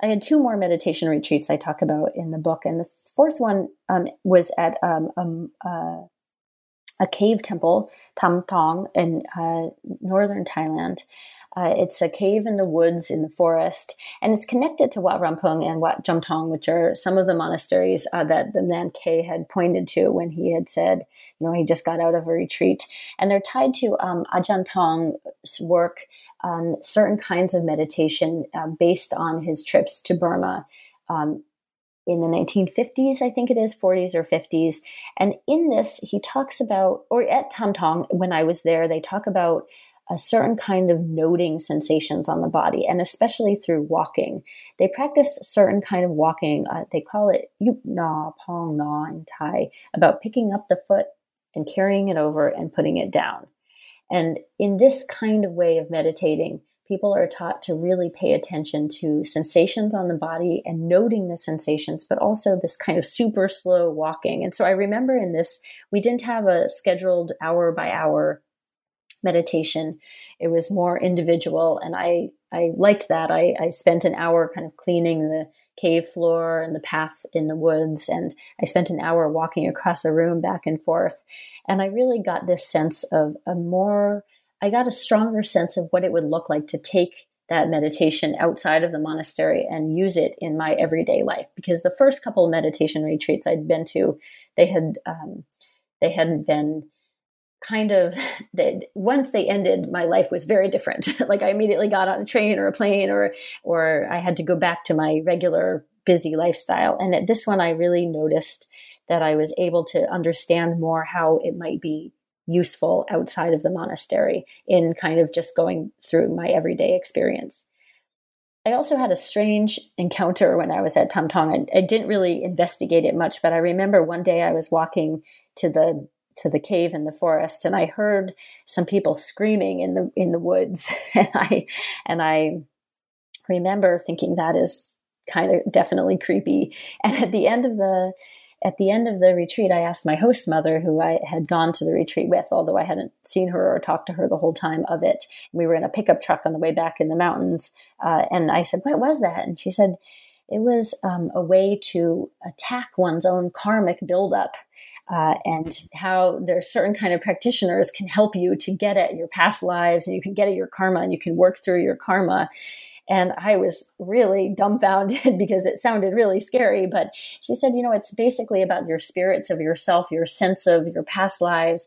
I had two more meditation retreats I talk about in the book, and the fourth one um, was at um, um, uh, a cave temple, Tam Tong, in uh, northern Thailand. Uh, it's a cave in the woods in the forest, and it's connected to Wat Rampung and Wat Jomtong, which are some of the monasteries uh, that the man K had pointed to when he had said, you know, he just got out of a retreat. And they're tied to um, Ajahn Tong's work on certain kinds of meditation uh, based on his trips to Burma. Um, in the 1950s, I think it is, 40s or 50s. And in this, he talks about, or at Tam Tong, when I was there, they talk about a certain kind of noting sensations on the body, and especially through walking. They practice certain kind of walking. Uh, they call it yup na, pong na in Thai, about picking up the foot and carrying it over and putting it down. And in this kind of way of meditating, people are taught to really pay attention to sensations on the body and noting the sensations, but also this kind of super slow walking. And so I remember in this, we didn't have a scheduled hour by hour meditation. It was more individual, and I I liked that. I, I spent an hour kind of cleaning the cave floor and the path in the woods, and I spent an hour walking across a room back and forth, and I really got this sense of a more. I got a stronger sense of what it would look like to take that meditation outside of the monastery and use it in my everyday life. Because the first couple meditation retreats I'd been to, they had um, they hadn't been kind of that once they ended my life was very different. Like i immediately got on a train or a plane or or i had to go back to my regular busy lifestyle. And at this one i really noticed that i was able to understand more how it might be useful outside of the monastery in kind of just going through my everyday experience. I also had a strange encounter when I was at Tam Tong. I, I, didn't really investigate it much, but I remember one day I was walking to the to the cave in the forest and I heard some people screaming in the in the woods. And I and I remember thinking that is kind of definitely creepy. And at the end of the at the end of the retreat I asked my host mother who I had gone to the retreat with although I hadn't seen her or talked to her the whole time of it we were in a pickup truck on the way back in the mountains uh, and I said what was that and she said it was um, a way to attack one's own karmic buildup. Uh, and how there's certain kind of practitioners can help you to get at your past lives and you can get at your karma and you can work through your karma and I was really dumbfounded because it sounded really scary. But she said, you know, it's basically about your spirits of yourself, your sense of your past lives.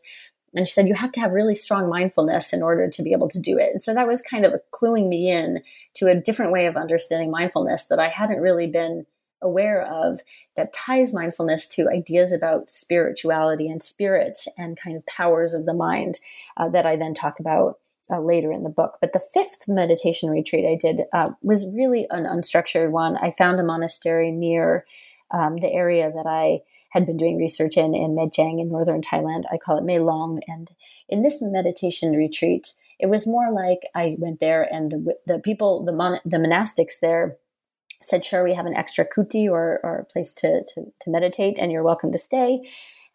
And she said, you have to have really strong mindfulness in order to be able to do it. And so that was kind of cluing me in to a different way of understanding mindfulness that I hadn't really been aware of that ties mindfulness to ideas about spirituality and spirits and kind of powers of the mind uh, that I then talk about uh, later in the book. But the fifth meditation retreat I did uh, was really an unstructured one. I found a monastery near um, the area that I had been doing research in in Mae Jaeng in northern Thailand. I call it Mae Long. And in this meditation retreat, it was more like I went there and the, the people, the, mon- the monastics there, said, Sure, we have an extra kuti or, or a place to, to, to meditate, and you're welcome to stay.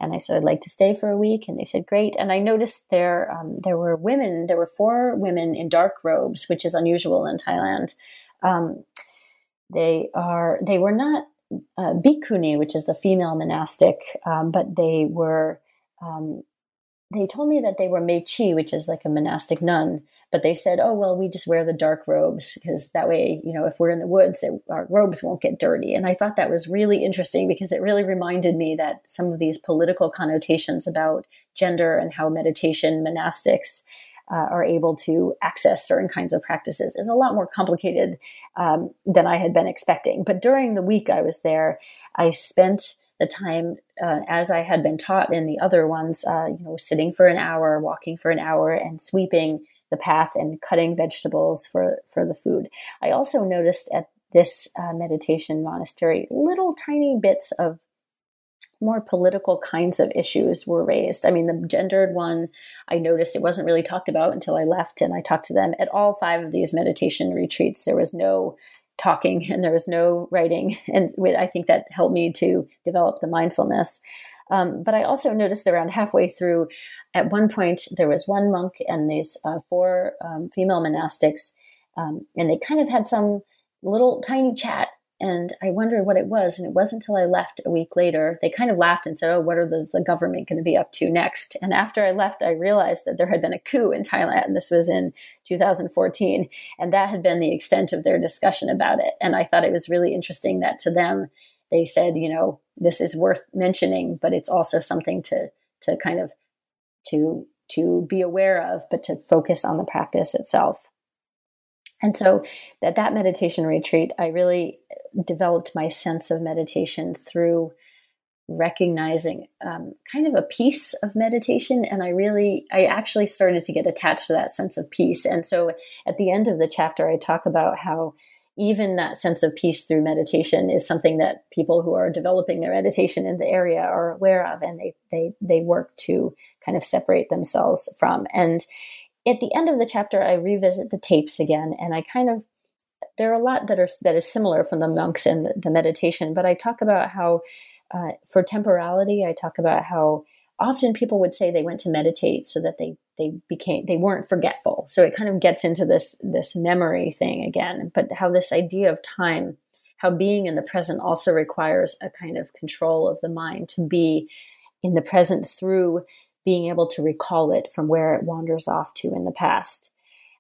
And I said, I'd like to stay for a week. And they said, great. And I noticed there, um, there were women, there were four women in dark robes, which is unusual in Thailand. Um, they are, they were not uh, which is the female monastic, um, but they were um, they told me that they were Maechi, which is like a monastic nun, but they said, oh, well, we just wear the dark robes because that way, you know, if we're in the woods, it, our robes won't get dirty. And I thought that was really interesting because it really reminded me that some of these political connotations about gender and how meditation monastics uh, are able to access certain kinds of practices is a lot more complicated um, than I had been expecting. But during the week I was there, I spent the time uh, as I had been taught in the other ones, uh, you know, sitting for an hour, walking for an hour, and sweeping the path and cutting vegetables for for the food. I also noticed at this uh, meditation monastery little tiny bits of more political kinds of issues were raised. I mean, the gendered one, I noticed it wasn't really talked about until I left, and I talked to them at all five of these meditation retreats. There was no talking and there was no writing. And I think that helped me to develop the mindfulness. Um, but I also noticed around halfway through, at one point, there was one monk and these uh, four um, female monastics, um, and they kind of had some little tiny chat and I wondered what it was. And it wasn't until I left a week later, they kind of laughed and said, Oh, what are the, the government going to be up to next? And after I left, I realized that there had been a coup in Thailand. And This was in 2014. And that had been the extent of their discussion about it. And I thought it was really interesting that to them, they said, you know, this is worth mentioning, but it's also something to, to kind of, to, to be aware of, but to focus on the practice itself. And so that that meditation retreat, I really developed my sense of meditation through recognizing um, kind of a piece of meditation and i really i actually started to get attached to that sense of peace. And so at the end of the chapter i talk about how even that sense of peace through meditation is something that people who are developing their meditation in the area are aware of and they they they work to kind of separate themselves from. And at the end of the chapter, I revisit the tapes again, and I kind of there are a lot that are that is similar from the monks and the, meditation, but I talk about how uh, for temporality, I talk about how often people would say they went to meditate so that they they became they weren't forgetful. So it kind of gets into this this memory thing again, but how this idea of time, how being in the present also requires a kind of control of the mind to be in the present through being able to recall it from where it wanders off to in the past.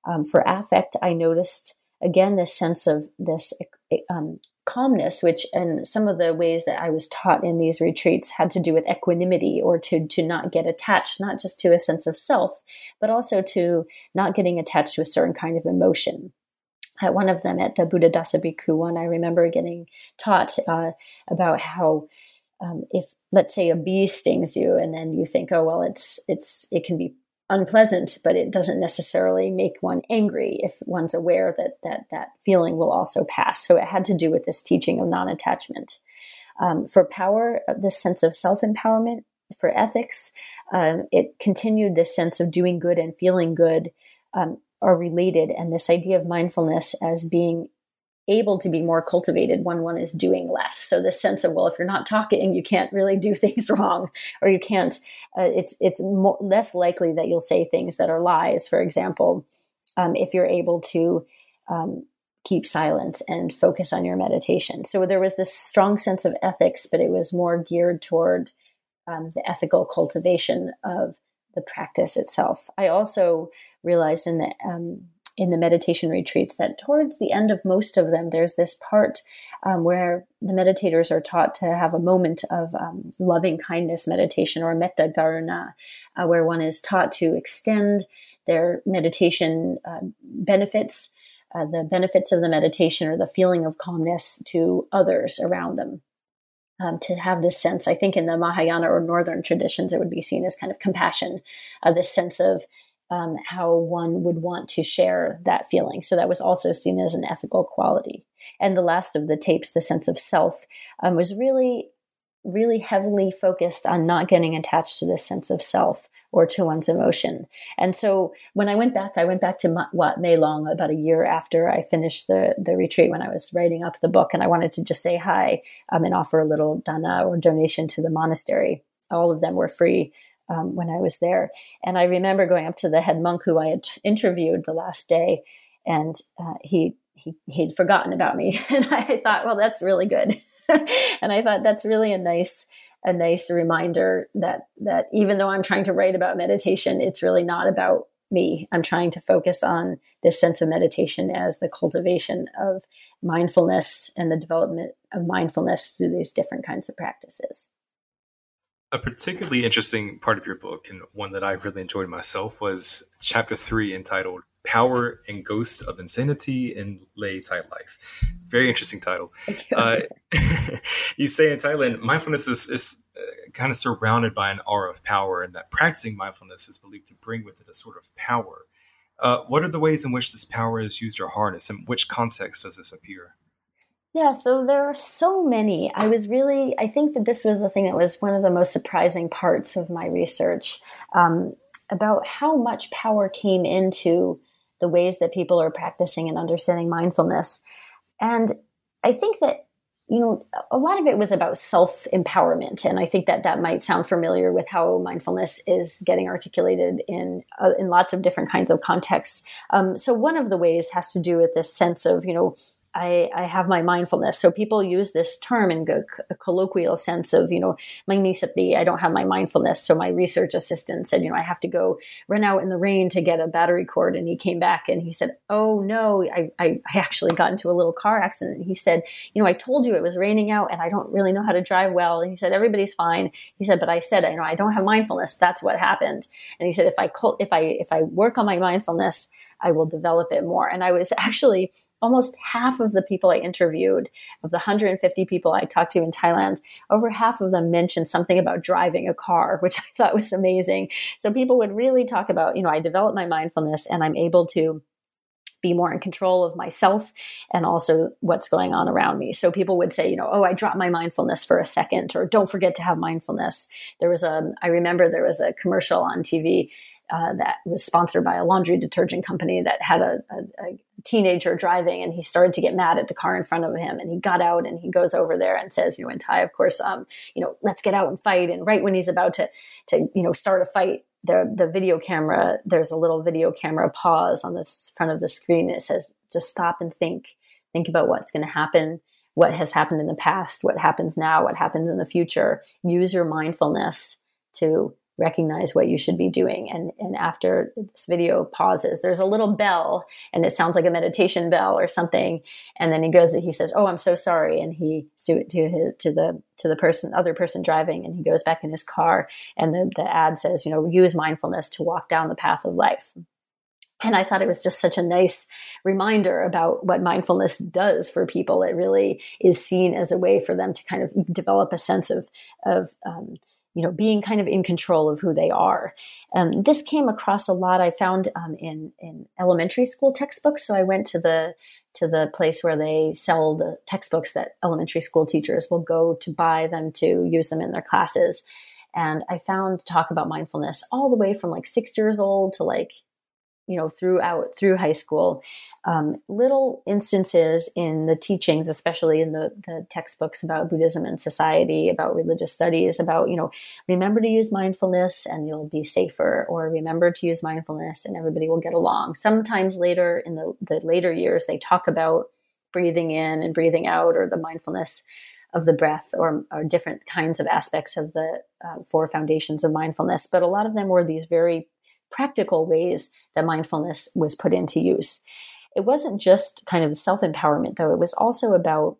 Um, for affect, I noticed again this sense of this um, calmness, which and some of the ways that I was taught in these retreats had to do with equanimity or to to not get attached, not just to a sense of self, but also to not getting attached to a certain kind of emotion. At one of them, at the Buddhadasa Bhikkhu one, I remember getting taught uh, about how um, if let's say a bee stings you and then you think oh well it's it's it can be unpleasant but it doesn't necessarily make one angry if one's aware that that that feeling will also pass. So it had to do with this teaching of non-attachment. Um, for power uh, this sense of self-empowerment for ethics um, it continued this sense of doing good and feeling good um, are related. And this idea of mindfulness as being able to be more cultivated when one is doing less. So this sense of well, if you're not talking, you can't really do things wrong, or you can't. Uh, it's it's more, less likely that you'll say things that are lies. For example, um, if you're able to um, keep silence and focus on your meditation. So there was this strong sense of ethics, but it was more geared toward um, the ethical cultivation of the practice itself. I also realized in the um, in the meditation retreats that towards the end of most of them, there's this part um, where the meditators are taught to have a moment of um, loving kindness meditation or metta bhavana, uh, where one is taught to extend their meditation uh, benefits, uh, the benefits of the meditation or the feeling of calmness to others around them um, to have this sense. I think in the Mahayana or Northern traditions, it would be seen as kind of compassion, uh, this sense of um, how one would want to share that feeling. So that was also seen as an ethical quality. And the last of the tapes, The Sense of Self, um, was really, really heavily focused on not getting attached to this sense of self or to one's emotion. And so when I went back, I went back to Wat Mae Long about a year after I finished the, the retreat when I was writing up the book. And I wanted to just say hi um, and offer a little dana or donation to the monastery. All of them were free um, when I was there. And I remember going up to the head monk who I had t- interviewed the last day, and uh, he, he, he'd forgotten about me. And I thought, well, that's really good. and I thought that's really a nice a nice reminder that that even though I'm trying to write about meditation, it's really not about me. I'm trying to focus on this sense of meditation as the cultivation of mindfulness and the development of mindfulness through these different kinds of practices. A particularly interesting part of your book, and one that I really enjoyed myself, was chapter three entitled Power and Ghost of Insanity in Lay Thai Life. Very interesting title. You. Uh, you. say in Thailand, mindfulness is, is uh, kind of surrounded by an aura of power, and that practicing mindfulness is believed to bring with it a sort of power. Uh, what are the ways in which this power is used or harnessed, and which context does this appear? Yeah, so there are so many. I was really, I think that this was the thing that was one of the most surprising parts of my research um, about how much power came into the ways that people are practicing and understanding mindfulness. And I think that you know a lot of it was about self empowerment and i think that that might sound familiar with how mindfulness is getting articulated in uh, in lots of different kinds of contexts um, so one of the ways has to do with this sense of you know I, I have my mindfulness. So people use this term in a colloquial sense of, you know, my niece at the, I don't have my mindfulness. So my research assistant said, you know, I have to go run out in the rain to get a battery cord. And he came back and he said, oh no, I, I, I actually got into a little car accident. He said, you know, I told you it was raining out and I don't really know how to drive well. And he said, everybody's fine. He said, but I said, you know, I don't have mindfulness. That's what happened. And he said, if I, if I, if I work on my mindfulness, I will develop it more. And I was actually almost half of the people I interviewed, of the 150 people I talked to in Thailand, over half of them mentioned something about driving a car, which I thought was amazing. So people would really talk about, you know, I develop my mindfulness and I'm able to be more in control of myself and also what's going on around me. So people would say, you know, oh, I dropped my mindfulness for a second, or don't forget to have mindfulness. There was a, I remember there was a commercial on TV uh, that was sponsored by a laundry detergent company that had a, a, a, teenager driving and he started to get mad at the car in front of him and he got out and he goes over there and says you know in thai of course um, you know let's get out and fight. And right when he's about to to you know start a fight the the video camera there's a little video camera pause on the front of the screen it says just stop and think. Think about what's going to happen what has happened in the past what happens now what happens in the future. Use your mindfulness to recognize what you should be doing. And, and after this video pauses, there's a little bell and it sounds like a meditation bell or something. And then he goes, he says, Oh, I'm so sorry. And he to, to, his, to the, to the person, other person driving. And he goes back in his car and the, the ad says, you know, use mindfulness to walk down the path of life. And I thought it was just such a nice reminder about what mindfulness does for people. It really is seen as a way for them to kind of develop a sense of, of, um, you know, being kind of in control of who they are. Um, this came across a lot. I found um, in in elementary school textbooks. So I went to the to the place where they sell the textbooks that elementary school teachers will go to buy them to use them in their classes. And I found talk about mindfulness all the way from like six years old to like you know throughout through high school um, little instances in the teachings especially in the, the textbooks about buddhism and society about religious studies about you know remember to use mindfulness and you'll be safer or remember to use mindfulness and everybody will get along sometimes later in the, the later years they talk about breathing in and breathing out, or the mindfulness of the breath, or, or different kinds of aspects of the uh, four foundations of mindfulness. But a lot of them were these very practical ways that mindfulness was put into use. It wasn't just kind of self empowerment, though, it was also about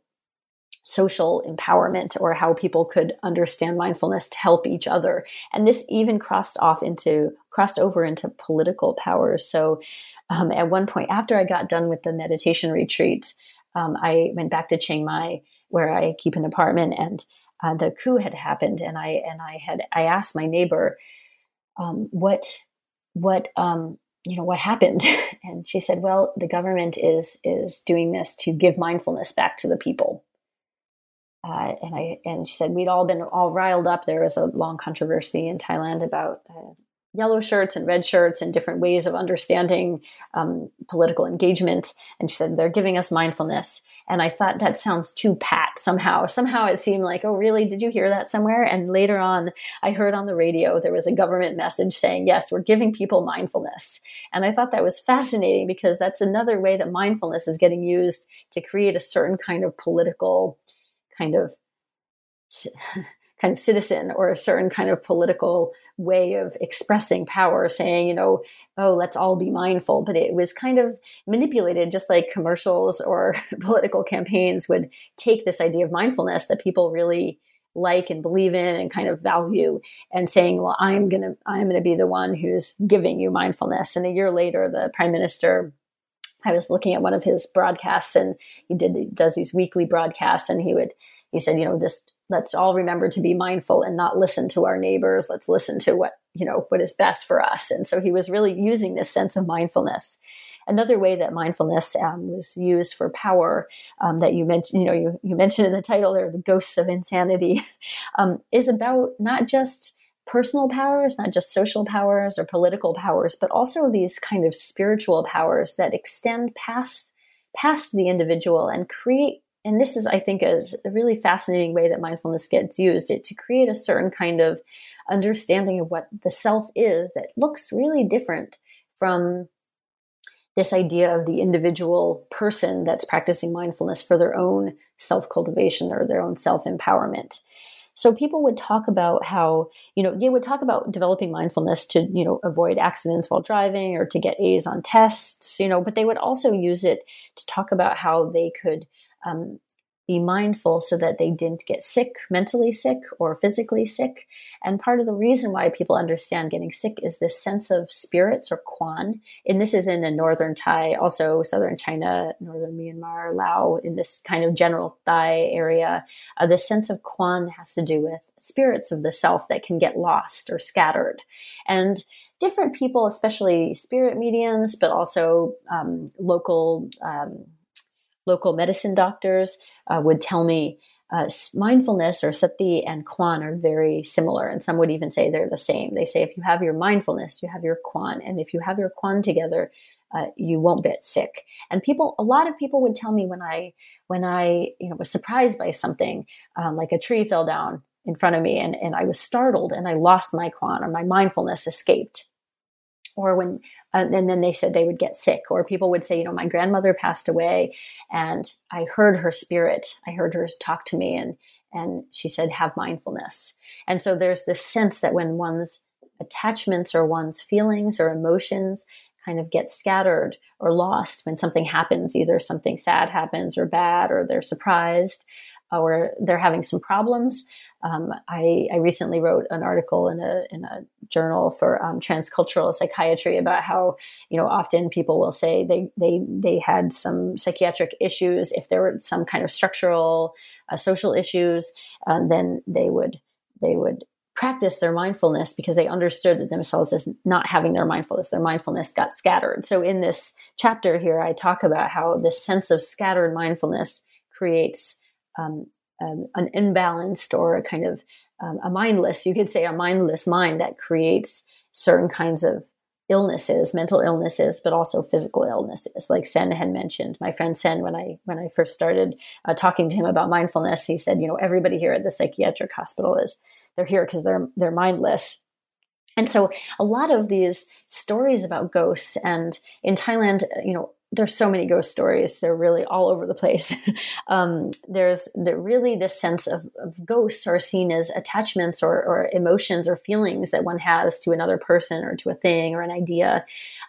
social empowerment or how people could understand mindfulness to help each other. And this even crossed off into crossed over into political powers so um, at one point after i got done with the meditation retreat um, i went back to chiang mai where i keep an apartment and uh, the coup had happened and i and i had i asked my neighbor um, what what um, you know what happened and she said well the government is is doing this to give mindfulness back to the people uh, and I and she said we'd all been all riled up. There was a long controversy in Thailand about uh, yellow shirts and red shirts and different ways of understanding um, political engagement. And she said they're giving us mindfulness. And I thought that sounds too pat somehow. Somehow it seemed like, oh, really? Did you hear that somewhere? And later on, I heard on the radio there was a government message saying, yes, we're giving people mindfulness. And I thought that was fascinating because that's another way that mindfulness is getting used to create a certain kind of political kind of kind of citizen or a certain kind of political way of expressing power saying you know oh let's all be mindful. But it was kind of manipulated just like commercials or political campaigns would take this idea of mindfulness that people really like and believe in and kind of value and saying well i'm going to i'm going to be the one who's giving you mindfulness. And a year later the prime minister I was looking at one of his broadcasts and he did does these weekly broadcasts and he would he said, you know, this let's all remember to be mindful and not listen to our neighbors. Let's listen to what, you know, what is best for us. And so he was really using this sense of mindfulness. Another way that mindfulness um, was used for power um, that you mentioned, you know, you, you mentioned in the title there, the ghosts of insanity, um, is about not just personal powers, not just social powers or political powers, but also these kind of spiritual powers that extend past past the individual and create and this is i think is a really fascinating way that mindfulness gets used it to create a certain kind of understanding of what the self is that looks really different from this idea of the individual person that's practicing mindfulness for their own self cultivation or their own self empowerment so people would talk about how, you know, they would talk about developing mindfulness to, you know, avoid accidents while driving or to get A's on tests, you know, but they would also use it to talk about how they could um, be mindful so that they didn't get sick, mentally sick or physically sick. And part of the reason why people understand getting sick is this sense of spirits or kwan. And this is in the northern Thai, also southern China, northern Myanmar, Lao, in this kind of general Thai area. Uh, this sense of kwan has to do with spirits of the self that can get lost or scattered. And different people, especially spirit mediums, but also um, local. Um, local medicine doctors uh, would tell me uh, mindfulness or sati and kwan are very similar and some would even say they're the same. They say if you have your mindfulness you have your kwan, and if you have your kwan together uh, you won't get sick. And people a lot of people would tell me when i when i you know was surprised by something um, like a tree fell down in front of me and, and i was startled and i lost my kwan or my mindfulness escaped or when uh, and then they said they would get sick or people would say you know my grandmother passed away and i heard her spirit. I heard her talk to me and and she said have mindfulness. And so there's this sense that when one's attachments or one's feelings or emotions kind of get scattered or lost when something happens either something sad happens or bad or they're surprised or they're having some problems um, I, I, recently wrote an article in a in a journal for um, transcultural psychiatry about how you know often people will say they they they had some psychiatric issues if there were some kind of structural uh, social issues, uh, then they would they would practice their mindfulness because they understood themselves as not having their mindfulness. Their mindfulness got scattered. So in this chapter here, I talk about how this sense of scattered mindfulness creates um, um, an imbalanced or a kind of um, a mindless, you could say a mindless mind that creates certain kinds of illnesses, mental illnesses, but also physical illnesses. Like Sen had mentioned, my friend Sen, when I when I first started uh, talking to him about mindfulness, he said, you know, everybody here at the psychiatric hospital is they're here because they're they're mindless. And so a lot of these stories about ghosts and in Thailand, you know, there's so many ghost stories. They're really all over the place. um, there's the, really this sense of, of, ghosts are seen as attachments or, or, emotions or feelings that one has to another person or to a thing or an idea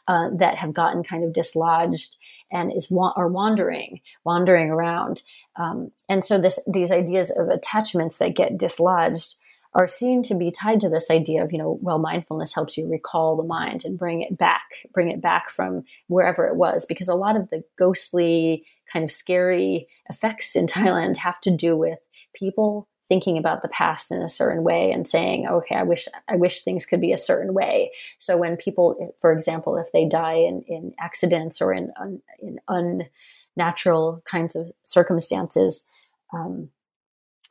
uh, that have gotten kind of dislodged and is wa- are wandering, wandering around. Um, and so this these ideas of attachments that get dislodged are seen to be tied to this idea of, you know, well, mindfulness helps you recall the mind and bring it back, bring it back from wherever it was. Because a lot of the ghostly, kind of scary effects in Thailand have to do with people thinking about the past in a certain way and saying, okay, I wish I wish things could be a certain way. So when people, for example, if they die in, in accidents or in, un, in unnatural kinds of circumstances, um,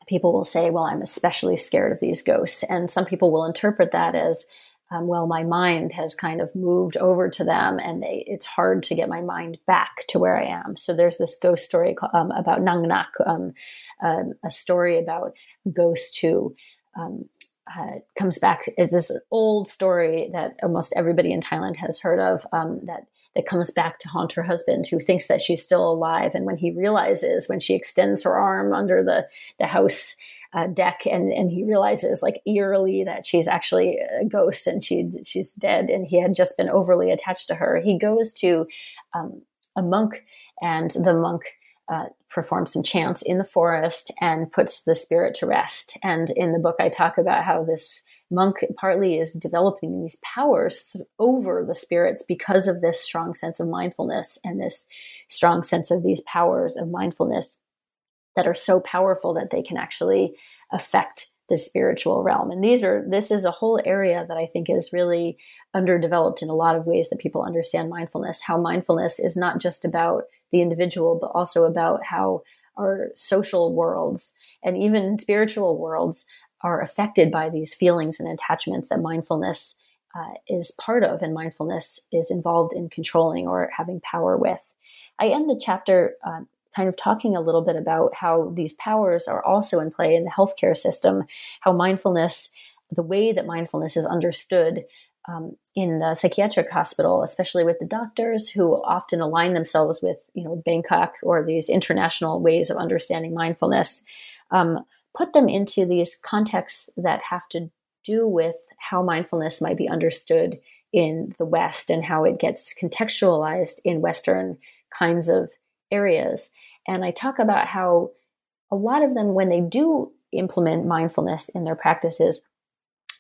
people will say, well, I'm especially scared of these ghosts. And some people will interpret that as, um, well, my mind has kind of moved over to them and they, it's hard to get my mind back to where I am. So there's this ghost story um, about Nang Nak, um, uh, a story about ghosts who um, uh, comes back is this old story that almost everybody in Thailand has heard of um, that that comes back to haunt her husband who thinks that she's still alive. And when he realizes when she extends her arm under the the house uh, deck and and he realizes like eerily that she's actually a ghost and she she's dead and he had just been overly attached to her he goes to um, a monk and the monk uh, performs some chants in the forest and puts the spirit to rest. And in the book i talk about how this monk partly is developing these powers over the spirits because of this strong sense of mindfulness and this strong sense of these powers of mindfulness that are so powerful that they can actually affect the spiritual realm. And these are this is a whole area that i think is really underdeveloped in a lot of ways that people understand mindfulness how mindfulness is not just about the individual but also about how our social worlds and even spiritual worlds are affected by these feelings and attachments that mindfulness uh, is part of and mindfulness is involved in controlling or having power with. I end the chapter uh, kind of talking a little bit about how these powers are also in play in the healthcare system, how mindfulness, the way that mindfulness is understood um, in the psychiatric hospital, especially with the doctors who often align themselves with, you know, Bangkok or these international ways of understanding mindfulness. Um, put them into these contexts that have to do with how mindfulness might be understood in the West and how it gets contextualized in Western kinds of areas. And I talk about how a lot of them, when they do implement mindfulness in their practices,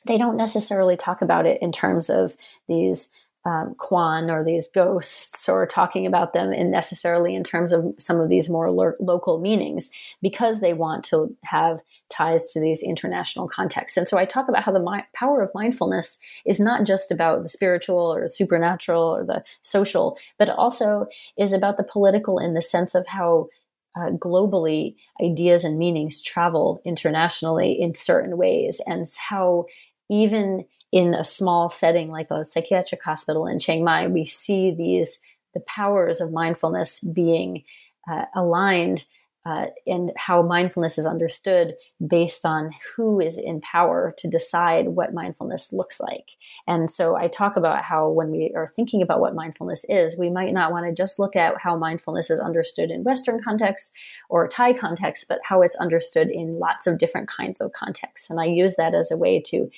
they don't necessarily talk about it in terms of these um, Kwan or these ghosts or talking about them in necessarily in terms of some of these more lo- local meanings because they want to have ties to these international contexts. And so I talk about how the mi- power of mindfulness is not just about the spiritual or the supernatural or the social, but also is about the political in the sense of how uh, globally ideas and meanings travel internationally in certain ways and how even in a small setting like a psychiatric hospital in Chiang Mai, we see these the powers of mindfulness being uh, aligned uh, and how mindfulness is understood based on who is in power to decide what mindfulness looks like. And so I talk about how when we are thinking about what mindfulness is, we might not want to just look at how mindfulness is understood in Western context or Thai context, but how it's understood in lots of different kinds of contexts. And I use that as a way to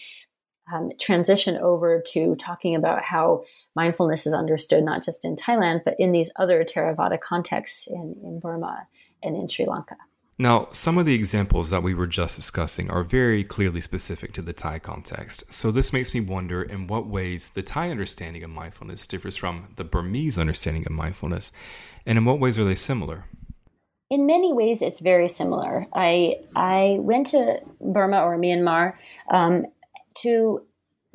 um, transition over to talking about how mindfulness is understood not just in Thailand, but in these other Theravada contexts in, in Burma and in Sri Lanka. Now, some of the examples that we were just discussing are very clearly specific to the Thai context. So, this makes me wonder in what ways the Thai understanding of mindfulness differs from the Burmese understanding of mindfulness, and in what ways are they similar? In many ways, it's very similar. I I went to Burma or Myanmar um, to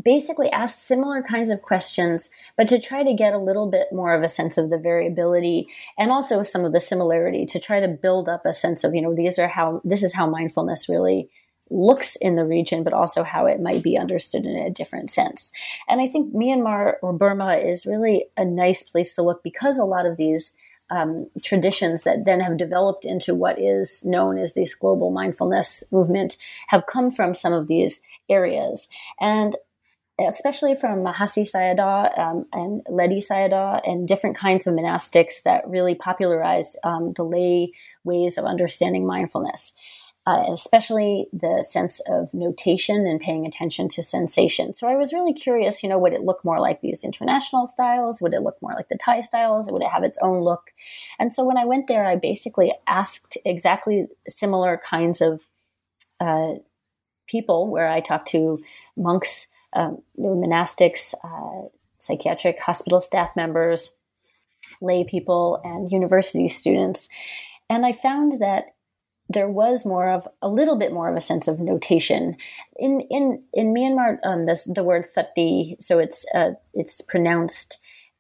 basically ask similar kinds of questions, but to try to get a little bit more of a sense of the variability and also some of the similarity to try to build up a sense of, you know, these are how, this is how mindfulness really looks in the region, but also how it might be understood in a different sense. And I think Myanmar or Burma is really a nice place to look because a lot of these um, traditions that then have developed into what is known as this global mindfulness movement have come from some of these areas. And especially from Mahasi Sayadaw um, and Ledi Sayadaw and different kinds of monastics that really popularized um, the lay ways of understanding mindfulness uh, especially the sense of notation and paying attention to sensation. So I was really curious, you know, would it look more like these international styles? Would it look more like the Thai styles? Would it have its own look? And so when I went there, I basically asked exactly similar kinds of uh, people where I talked to monks, um, monastics, uh, psychiatric hospital staff members, lay people, and university students. And I found that there was more of a little bit more of a sense of notation in in in Myanmar. Um, this the word thati, so it's uh, it's pronounced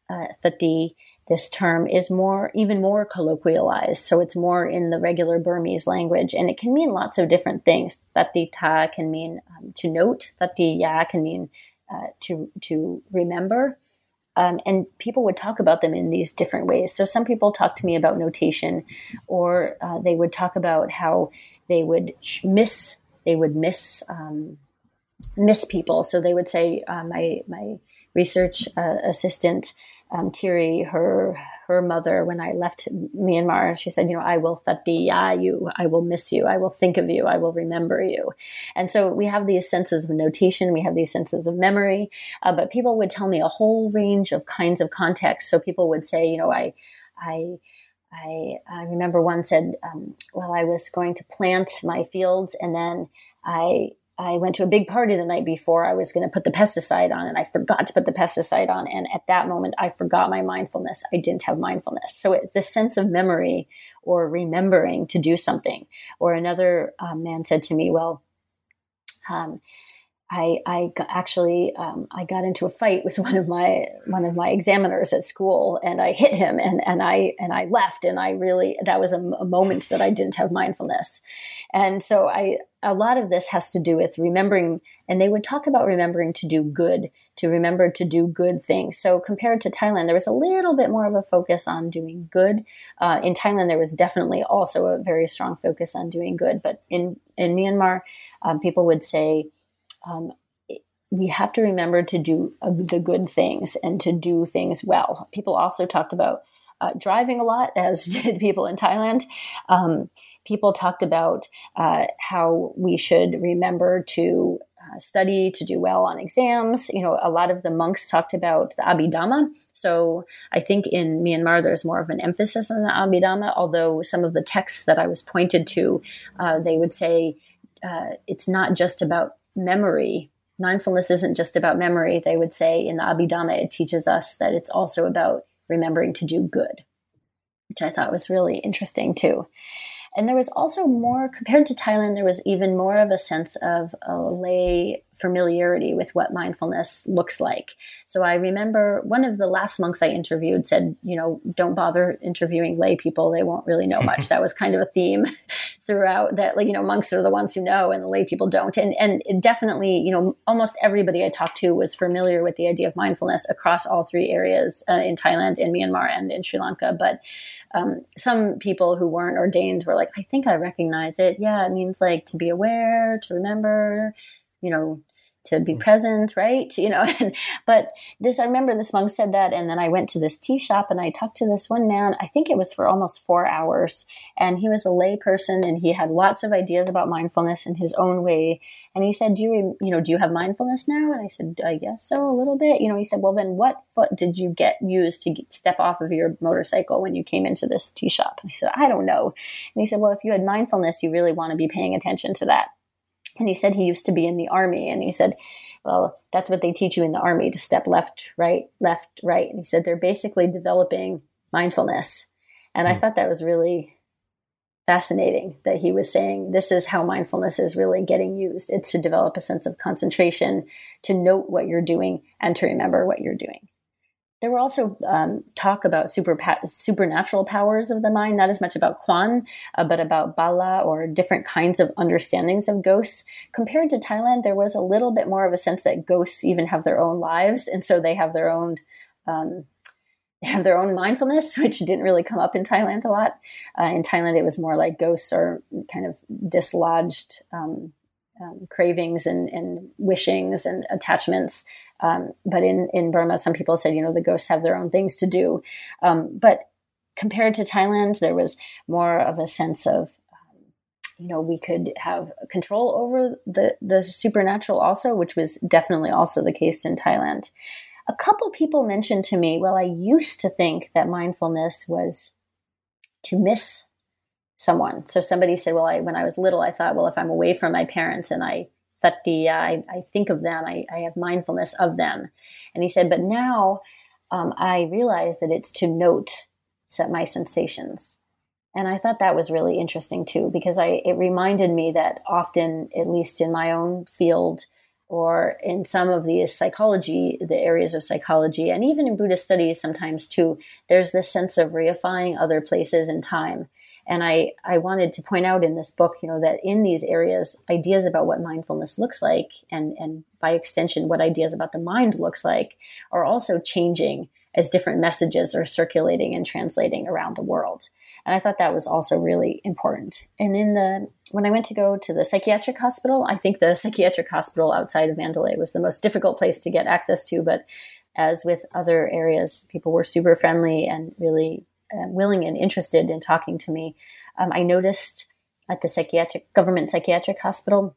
uh, thati. This term is more even more colloquialized, so it's more in the regular Burmese language, and it can mean lots of different things. Thati ta can mean um, to note. Thati ya can mean uh, to to remember. Um, and people would talk about them in these different ways. So some people talk to me about notation, or uh, they would talk about how they would miss they would miss um, miss people. So they would say, uh, my my research uh, assistant um, her her mother, when I left Myanmar, she said, you know, I will thatiya you, I will miss you, I will think of you, I will remember you. And so we have these senses of notation, we have these senses of memory, uh, but people would tell me a whole range of kinds of contexts. So people would say, you know, I, I, I, I remember one said, um, well, I was going to plant my fields and then I I went to a big party the night before I was going to put the pesticide on and I forgot to put the pesticide on. And at that moment, I forgot my mindfulness. I didn't have mindfulness. So it's this sense of memory or remembering to do something. Or another um, man said to me, well, um, I, I actually um, I got into a fight with one of my one of my examiners at school, and I hit him, and and I and I left, and I really that was a, a moment that I didn't have mindfulness, and so I a lot of this has to do with remembering, and they would talk about remembering to do good, to remember to do good things. So compared to Thailand, there was a little bit more of a focus on doing good. Uh, in Thailand, there was definitely also a very strong focus on doing good, but in in Myanmar, um, people would say um, we have to remember to do uh, the good things and to do things well. People also talked about uh, driving a lot, as did people in Thailand. Um, people talked about uh, how we should remember to uh, study to do well on exams. You know, a lot of the monks talked about the Abhidhamma. So I think in Myanmar there's more of an emphasis on the Abhidhamma, although some of the texts that I was pointed to, uh, they would say uh, it's not just about memory. Mindfulness isn't just about memory. They would say in the Abhidhamma, it teaches us that it's also about remembering to do good, which I thought was really interesting too. And there was also more, compared to Thailand, there was even more of a sense of a lay familiarity with what mindfulness looks like. So I remember one of the last monks I interviewed said, you know, don't bother interviewing lay people. They won't really know much. that was kind of a theme throughout that, like, you know, monks are the ones who know and the lay people don't. And, and definitely, you know, almost everybody I talked to was familiar with the idea of mindfulness across all three areas uh, in Thailand, in Myanmar, and in Sri Lanka. But um, some people who weren't ordained were like, I think I recognize it. Yeah, it means like to be aware, to remember, you know, to be mm. present, right? You know, and, but this, I remember this monk said that. And then I went to this tea shop and I talked to this one man. I think it was for almost four hours. And he was a lay person and he had lots of ideas about mindfulness in his own way. And he said, Do you, you know, do you have mindfulness now? And I said, I guess so, a little bit. You know, he said, Well, then what foot did you get used to get, step off of your motorcycle when you came into this tea shop? And I said, I don't know. And he said, Well, if you had mindfulness, you really want to be paying attention to that. And he said he used to be in the army. And he said, well, that's what they teach you in the army to step left, right, left, right. And he said they're basically developing mindfulness. And mm. I hmm. thought that was really fascinating that he was saying this is how mindfulness is really getting used. It's to develop a sense of concentration, to note what you're doing, and to remember what you're doing. There were also um, talk about super supernatural powers of the mind, not as much about Kwan, uh, but about Bala or different kinds of understandings of ghosts. Compared to Thailand, there was a little bit more of a sense that ghosts even have their own lives, and so they have their own um, have their own mindfulness, which didn't really come up in Thailand a lot. Uh, in Thailand, it was more like ghosts are kind of dislodged um, um cravings and, and wishings and attachments Um, but in, in Burma, some people said, you know, the ghosts have their own things to do. Um, but compared to Thailand, there was more of a sense of, um, you know, we could have control over the, the supernatural also, which was definitely also the case in Thailand. A couple people mentioned to me, well, I used to think that mindfulness was to miss someone. So somebody said, well, I, when I was little, I thought, well, if I'm away from my parents and I the I, I think of them, I, I have mindfulness of them. And he said, but now um, I realize that it's to note my sensations. And I thought that was really interesting too, because I it reminded me that often, at least in my own field, or in some of the psychology, the areas of psychology, and even in Buddhist studies sometimes too, there's this sense of reifying other places in time. And I, I wanted to point out in this book, you know, that in these areas, ideas about what mindfulness looks like, and, and by extension, what ideas about the mind looks like, are also changing as different messages are circulating and translating around the world. And I thought that was also really important. And in the when I went to go to the psychiatric hospital, I think the psychiatric hospital outside of Mandalay was the most difficult place to get access to. But as with other areas, people were super friendly and really willing and interested in talking to me. Um, I noticed at the psychiatric government psychiatric hospital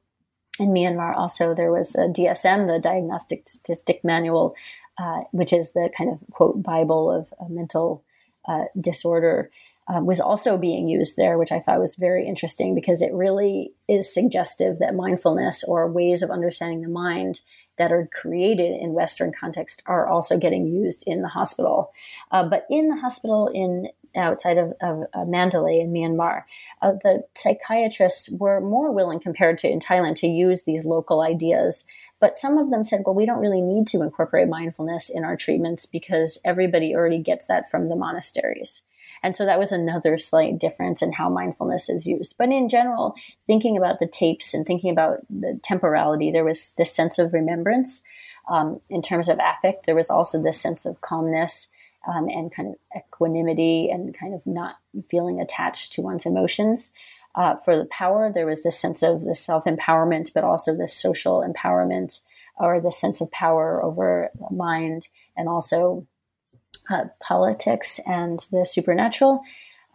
in Myanmar also there was a DSM, the Diagnostic Statistic Manual, uh, which is the kind of quote Bible of mental uh, disorder. Uh, was also being used there, which I thought was very interesting because it really is suggestive that mindfulness or ways of understanding the mind that are created in Western context are also getting used in the hospital. Uh, but in the hospital in outside of, of uh, Mandalay in Myanmar, uh, the psychiatrists were more willing compared to in Thailand to use these local ideas. But some of them said, well, we don't really need to incorporate mindfulness in our treatments because everybody already gets that from the monasteries. And so that was another slight difference in how mindfulness is used. But in general, thinking about the tapes and thinking about the temporality, there was this sense of remembrance. Um, in terms of affect, there was also this sense of calmness um, and kind of equanimity and kind of not feeling attached to one's emotions. Uh, for the power, there was this sense of the self empowerment, but also the social empowerment or the sense of power over mind and also uh, politics and the supernatural.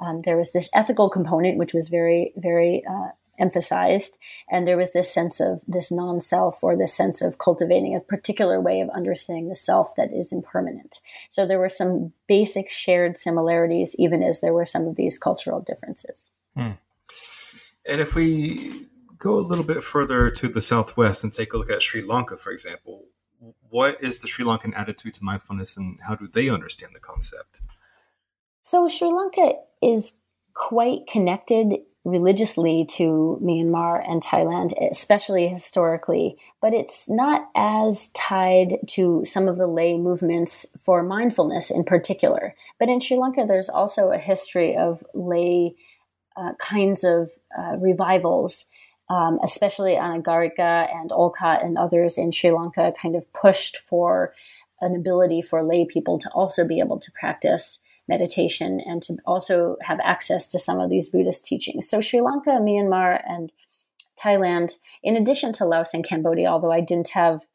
Um, there was this ethical component, which was very, very uh, emphasized. And there was this sense of this non self or this sense of cultivating a particular way of understanding the self that is impermanent. So there were some basic shared similarities, even as there were some of these cultural differences. Hmm. And if we go a little bit further to the southwest and take a look at Sri Lanka, for example, what is the Sri Lankan attitude to mindfulness and how do they understand the concept? So, Sri Lanka is quite connected religiously to Myanmar and Thailand, especially historically, but it's not as tied to some of the lay movements for mindfulness in particular. But in Sri Lanka, there's also a history of lay uh, kinds of uh, revivals um, especially Anagarika and Olcott and others in Sri Lanka, kind of pushed for an ability for lay people to also be able to practice meditation and to also have access to some of these Buddhist teachings. So, Sri Lanka, Myanmar, and Thailand, in addition to Laos and Cambodia, although I didn't have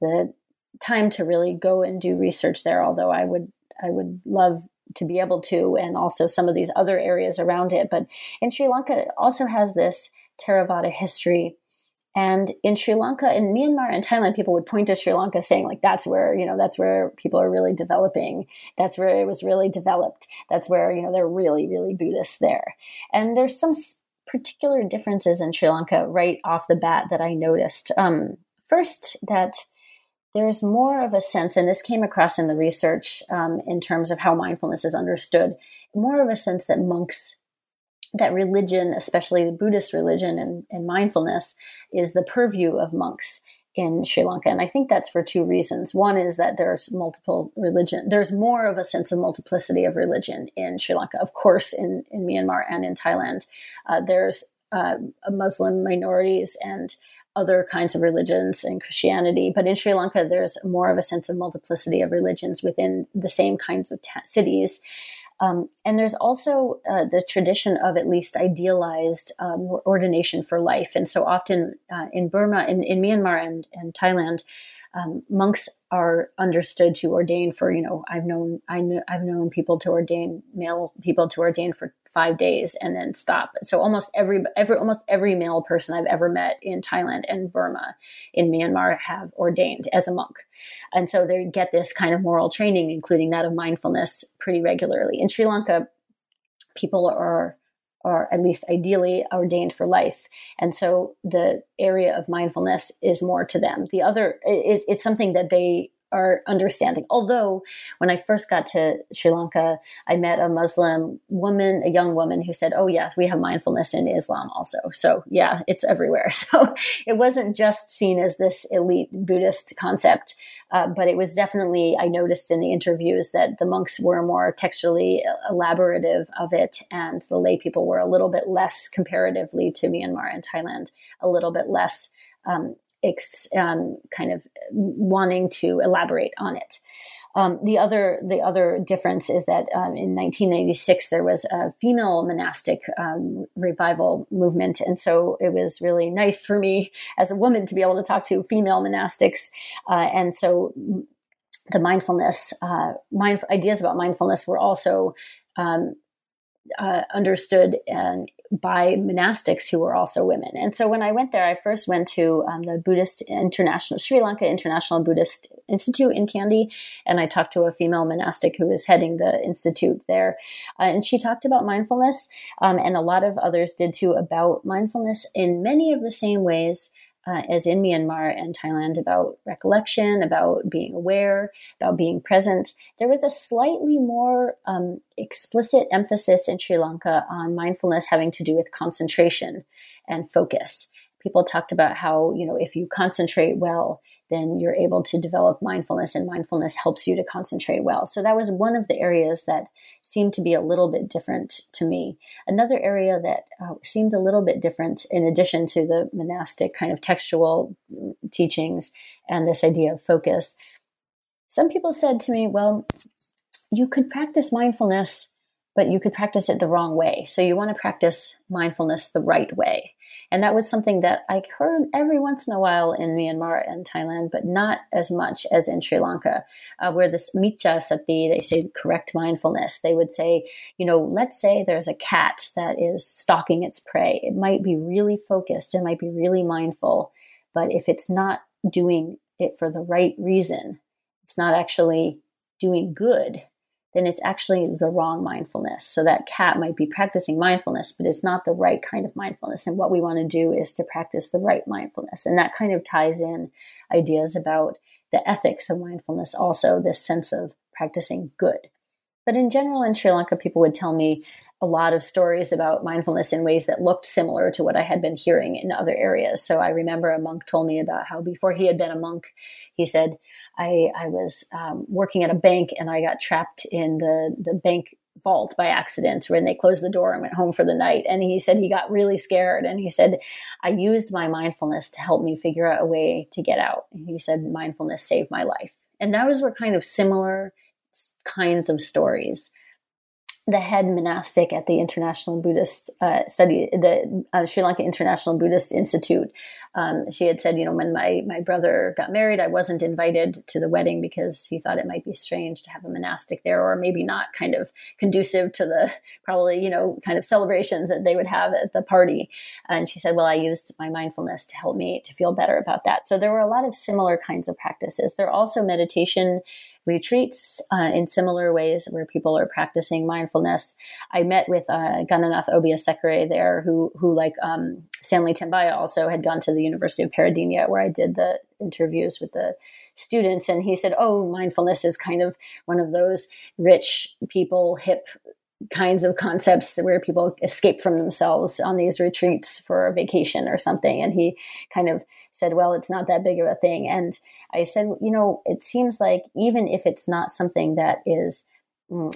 the time to really go and do research there, although I would I would love to be able to, and also some of these other areas around it. But in Sri Lanka, it also has this Theravada history. And in Sri Lanka, in Myanmar and Thailand, people would point to Sri Lanka saying, like, that's where, you know, that's where people are really developing. That's where it was really developed. That's where, you know, they're really, really Buddhist there. And there's some particular differences in Sri Lanka right off the bat that I noticed. Um, first, that there's more of a sense, and this came across in the research um, in terms of how mindfulness is understood, more of a sense that monks that religion, especially the Buddhist religion and, and mindfulness, is the purview of monks in Sri Lanka. And I think that's for two reasons. One is that there's multiple religion, there's more of a sense of multiplicity of religion in Sri Lanka. Of course, in, in Myanmar and in Thailand, uh, there's uh, Muslim minorities and other kinds of religions and Christianity. But in Sri Lanka, there's more of a sense of multiplicity of religions within the same kinds of cities. Um, and there's also uh, the tradition of at least idealized um, ordination for life. And so often uh, in Burma, in, in Myanmar and, and Thailand, um, monks are understood to ordain for you know I've known I know I've known people to ordain male people to ordain for five days and then stop. So almost every every almost every male person I've ever met in Thailand and Burma in Myanmar have ordained as a monk, and so they get this kind of moral training, including that of mindfulness, pretty regularly. In Sri Lanka, people are or at least ideally ordained for life. And so the area of mindfulness is more to them. The other is it's something that they are understanding. Although when I first got to Sri Lanka, I met a Muslim woman, a young woman who said, "Oh yes, we have mindfulness in Islam also." So yeah, it's everywhere. So it wasn't just seen as this elite Buddhist concept. Uh, but it was definitely, I noticed in the interviews that the monks were more textually elaborative of it, and the lay people were a little bit less, comparatively to Myanmar and Thailand, a little bit less um, ex, um, kind of wanting to elaborate on it. Um, the other the other difference is that um, in 1996 there was a female monastic um, revival movement, and so it was really nice for me as a woman to be able to talk to female monastics, uh, and so the mindfulness uh, mind, ideas about mindfulness were also um, uh, understood and by monastics who were also women. And so when I went there, I first went to um, the Buddhist International Sri Lanka International Buddhist Institute in Kandy, and I talked to a female monastic who was heading the institute there, uh, and she talked about mindfulness, um, and a lot of others did too about mindfulness in many of the same ways uh, as in Myanmar and Thailand about recollection, about being aware, about being present. There was a slightly more um, explicit emphasis in Sri Lanka on mindfulness having to do with concentration and focus. People talked about how, you know, if you concentrate well, then you're able to develop mindfulness, and mindfulness helps you to concentrate well. So that was one of the areas that seemed to be a little bit different to me. Another area that uh, seemed a little bit different, in addition to the monastic kind of textual teachings and this idea of focus, some people said to me, well, you could practice mindfulness, but you could practice it the wrong way. So you want to practice mindfulness the right way. And that was something that I heard every once in a while in Myanmar and Thailand, but not as much as in Sri Lanka, uh, where this micca sati, they say correct mindfulness. They would say, you know, let's say there's a cat that is stalking its prey. It might be really focused, it might be really mindful, but if it's not doing it for the right reason, it's not actually doing good then it's actually the wrong mindfulness. So that cat might be practicing mindfulness, but it's not the right kind of mindfulness. And what we want to do is to practice the right mindfulness. And that kind of ties in ideas about the ethics of mindfulness, also this sense of practicing good. But in general, in Sri Lanka, people would tell me a lot of stories about mindfulness in ways that looked similar to what I had been hearing in other areas. So I remember a monk told me about how before he had been a monk, he said, I, I was um, working at a bank and I got trapped in the, the bank vault by accident when they closed the door and went home for the night. And he said he got really scared. And he said, I used my mindfulness to help me figure out a way to get out. And he said, mindfulness saved my life. And those were kind of similar kinds of stories the head monastic at the International Buddhist uh, Study, the uh, Sri Lanka International Buddhist Institute. Um, she had said, you know, when my my brother got married, I wasn't invited to the wedding because he thought it might be strange to have a monastic there, or maybe not kind of conducive to the probably you know kind of celebrations that they would have at the party. And she said, well, I used my mindfulness to help me to feel better about that. So there were a lot of similar kinds of practices. There are also meditation retreats uh, in similar ways where people are practicing mindfulness. I met with uh, Gananath Obeyesekere there, who who like um, Stanley Tambiah also had gone to the University of Peradeniya, where I did the interviews with the students, and he said, "Oh, mindfulness is kind of one of those rich people, hip." kinds of concepts where people escape from themselves on these retreats for a vacation or something and he kind of said well it's not that big of a thing and I said, you know, it seems like even if it's not something that is mm,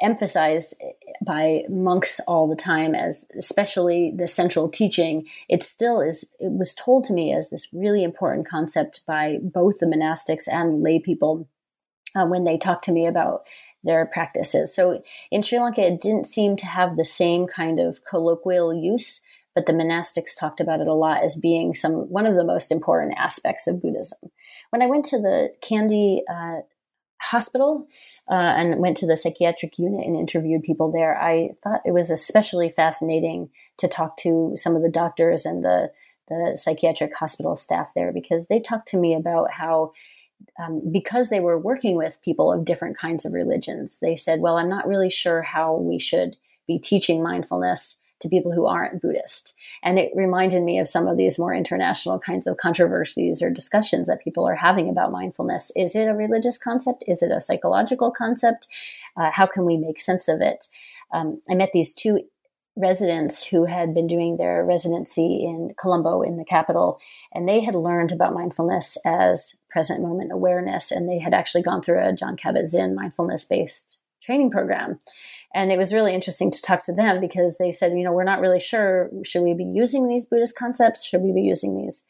emphasized by monks all the time as especially the central teaching it still is it was told to me as this really important concept by both the monastics and lay people uh, when they talked to me about their practices so in sri lanka it didn't seem to have the same kind of colloquial use but the monastics talked about it a lot as being some one of the most important aspects of Buddhism. When I went to the Kandy uh, hospital uh, and went to the psychiatric unit and interviewed people there, I thought it was especially fascinating to talk to some of the doctors and the the psychiatric hospital staff there because they talked to me about how um, because they were working with people of different kinds of religions, they said, Well, I'm not really sure how we should be teaching mindfulness to people who aren't Buddhist. And it reminded me of some of these more international kinds of controversies or discussions that people are having about mindfulness. Is it a religious concept? Is it a psychological concept? Uh, how can we make sense of it? Um, I met these two residents who had been doing their residency in Colombo in the capital, and they had learned about mindfulness as present moment awareness, and they had actually gone through a Jon Kabat-Zinn mindfulness based training program. And it was really interesting to talk to them because they said, you know, we're not really sure. Should we be using these Buddhist concepts? Should we be using these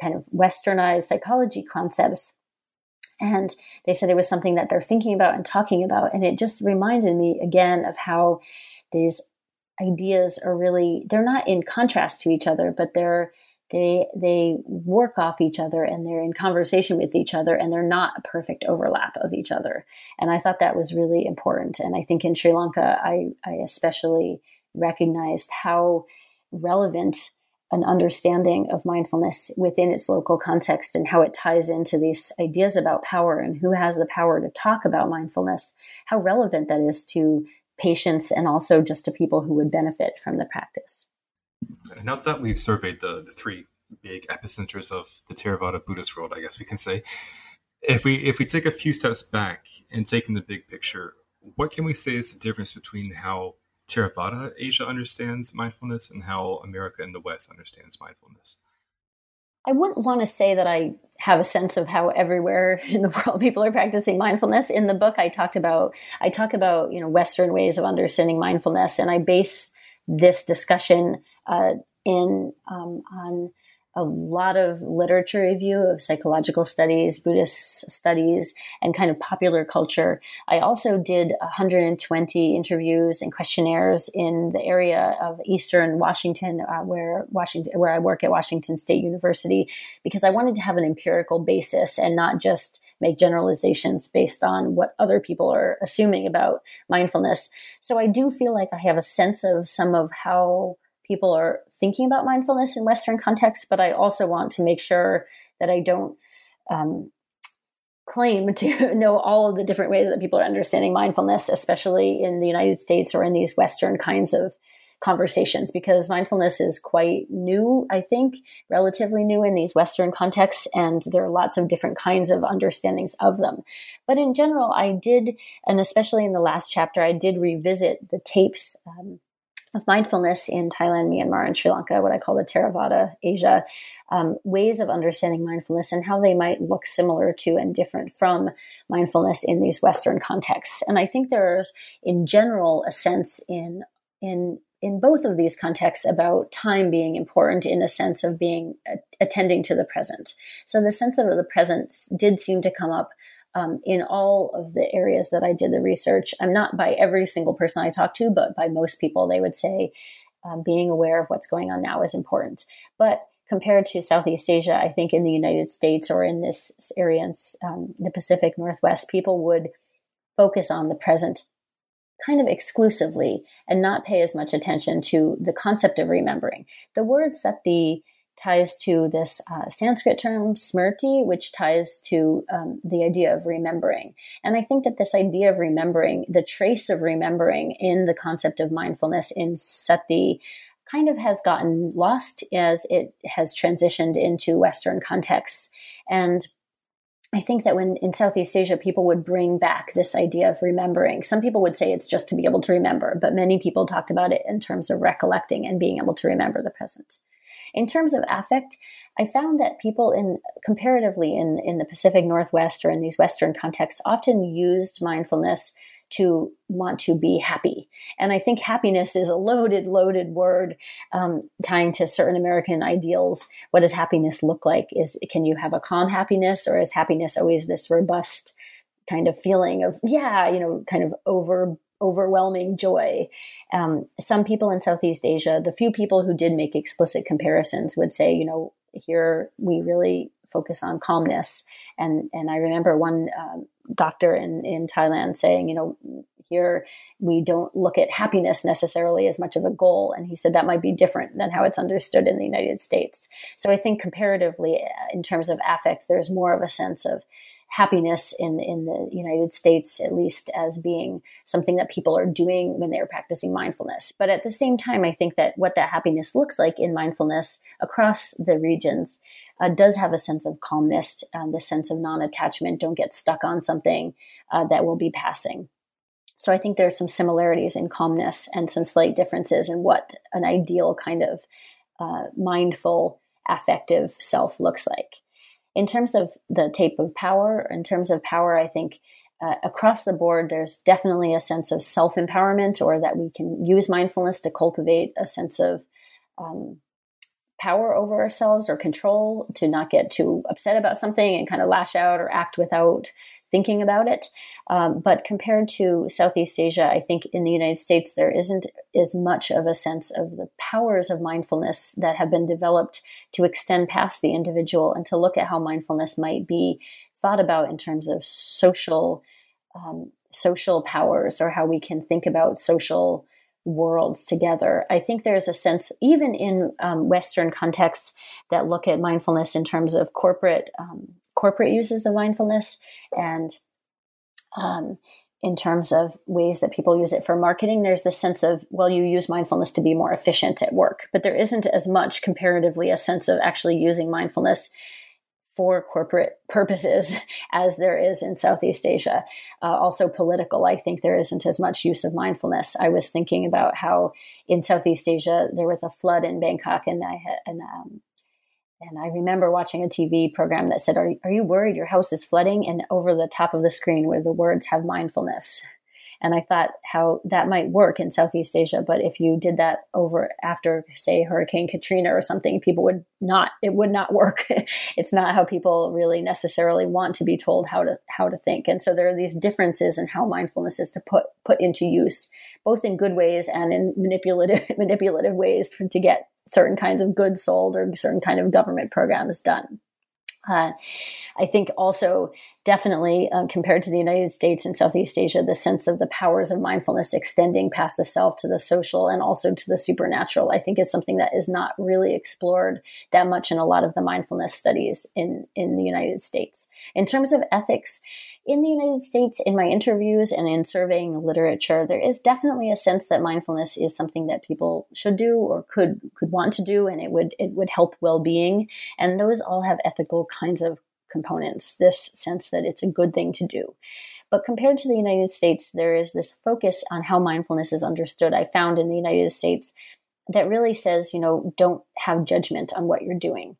kind of westernized psychology concepts? And they said it was something that they're thinking about and talking about. And it just reminded me again of how these ideas are really they're not in contrast to each other but they're they they work off each other and they're in conversation with each other and they're not a perfect overlap of each other and i thought that was really important and i think in sri lanka i i especially recognized how relevant an understanding of mindfulness within its local context and how it ties into these ideas about power and who has the power to talk about mindfulness how relevant that is to patients and also just to people who would benefit from the practice. Now that we've surveyed the, the three big epicenters of the Theravada Buddhist world, I guess we can say, if we if we take a few steps back and take in the big picture, what can we say is the difference between how Theravada Asia understands mindfulness and how America and the West understands mindfulness? I wouldn't want to say that I have a sense of how everywhere in the world people are practicing mindfulness. In the book, I talked about I talk about you know Western ways of understanding mindfulness, and I base this discussion uh, in um, on a lot of literature review of psychological studies, Buddhist studies, and kind of popular culture. I also did 120 interviews and questionnaires in the area of Eastern Washington, uh, where Washington, where I work at Washington State University, because I wanted to have an empirical basis and not just make generalizations based on what other people are assuming about mindfulness. So I do feel like I have a sense of some of how people are thinking about mindfulness in Western contexts, but I also want to make sure that I don't um, claim to know all of the different ways that people are understanding mindfulness, especially in the United States or in these Western kinds of conversations, because mindfulness is quite new, I think, relatively new in these Western contexts, and there are lots of different kinds of understandings of them. But in general, I did, and especially in the last chapter, I did revisit the tapes. Um, of mindfulness in Thailand, Myanmar, and Sri Lanka, what I call the Theravada Asia, um, ways of understanding mindfulness and how they might look similar to and different from mindfulness in these Western contexts. And I think there's, in general, a sense in in in both of these contexts about time being important in the sense of being uh, attending to the present. So the sense of the present did seem to come up um, in all of the areas that I did the research. I'm not by every single person I talked to, but by most people, they would say um, being aware of what's going on now is important. But compared to Southeast Asia, I think in the United States or in this area, in um, the Pacific Northwest, people would focus on the present kind of exclusively and not pay as much attention to the concept of remembering. The words word sati ties to this uh, Sanskrit term smriti, which ties to um, the idea of remembering. And I think that this idea of remembering, the trace of remembering in the concept of mindfulness in sati, kind of has gotten lost as it has transitioned into Western contexts. And I think that when in Southeast Asia, people would bring back this idea of remembering. Some people would say it's just to be able to remember, but many people talked about it in terms of recollecting and being able to remember the present. In terms of affect, I found that people in comparatively in, in the Pacific Northwest or in these Western contexts often used mindfulness to want to be happy. And I think happiness is a loaded, loaded word um, tying to certain American ideals. What does happiness look like? Is can you have a calm happiness, or is happiness always this robust kind of feeling of yeah, you know, kind of over overwhelming joy. Um, some people in Southeast Asia, the few people who did make explicit comparisons, would say, you know, here we really focus on calmness. And and I remember one um, doctor in in Thailand saying, you know, here we don't look at happiness necessarily as much of a goal, and he said that might be different than how it's understood in the United States. So I think comparatively, uh, in terms of affect, there's more of a sense of happiness in in the United States, at least as being something that people are doing when they're practicing mindfulness. But at the same time, I think that what that happiness looks like in mindfulness across the regions uh, does have a sense of calmness, um, the sense of non-attachment. Don't get stuck on something uh, that will be passing. So I think there's some similarities in calmness and some slight differences in what an ideal kind of uh, mindful affective self looks like in terms of the tape of power, in terms of power, I think uh, across the board, there's definitely a sense of self empowerment, or that we can use mindfulness to cultivate a sense of um, power over ourselves or control, to not get too upset about something and kind of lash out or act without thinking about it. Um, but compared to Southeast Asia, I think in the United States, there isn't as much of a sense of the powers of mindfulness that have been developed to extend past the individual and to look at how mindfulness might be thought about in terms of social um, social powers or how we can think about social worlds together. I think there's a sense, even in um, Western contexts, that look at mindfulness in terms of corporate um, corporate uses of mindfulness and um, in terms of ways that people use it for marketing, there's this sense of, well, you use mindfulness to be more efficient at work. But there isn't as much comparatively a sense of actually using mindfulness for corporate purposes as there is in Southeast Asia. Uh, also, political, I think there isn't as much use of mindfulness. I was thinking about how in Southeast Asia there was a flood in Bangkok, and I had, and um, and I remember watching a TV program that said, are, are you worried your house is flooding? And over the top of the screen where the words have mindfulness. And I thought how that might work in Southeast Asia. But if you did that over after, say, Hurricane Katrina or something, people would not, it would not work. it's not how people really necessarily want to be told how to, how to think. And so there are these differences in how mindfulness is to put, put into use, both in good ways and in manipulative, manipulative ways to get certain kinds of goods sold or certain kind of government programs done. Uh, I think also definitely uh, compared to the United States and Southeast Asia, the sense of the powers of mindfulness extending past the self to the social and also to the supernatural, I think is something that is not really explored that much in a lot of the mindfulness studies in, in the United States. In terms of ethics, in the United States, in my interviews and in surveying literature, there is definitely a sense that mindfulness is something that people should do or could could want to do, and it would it would help well being. And those all have ethical kinds of components. This sense that it's a good thing to do. But compared to the United States, there is this focus on how mindfulness is understood. I found in the United States that really says, you know, don't have judgment on what you're doing.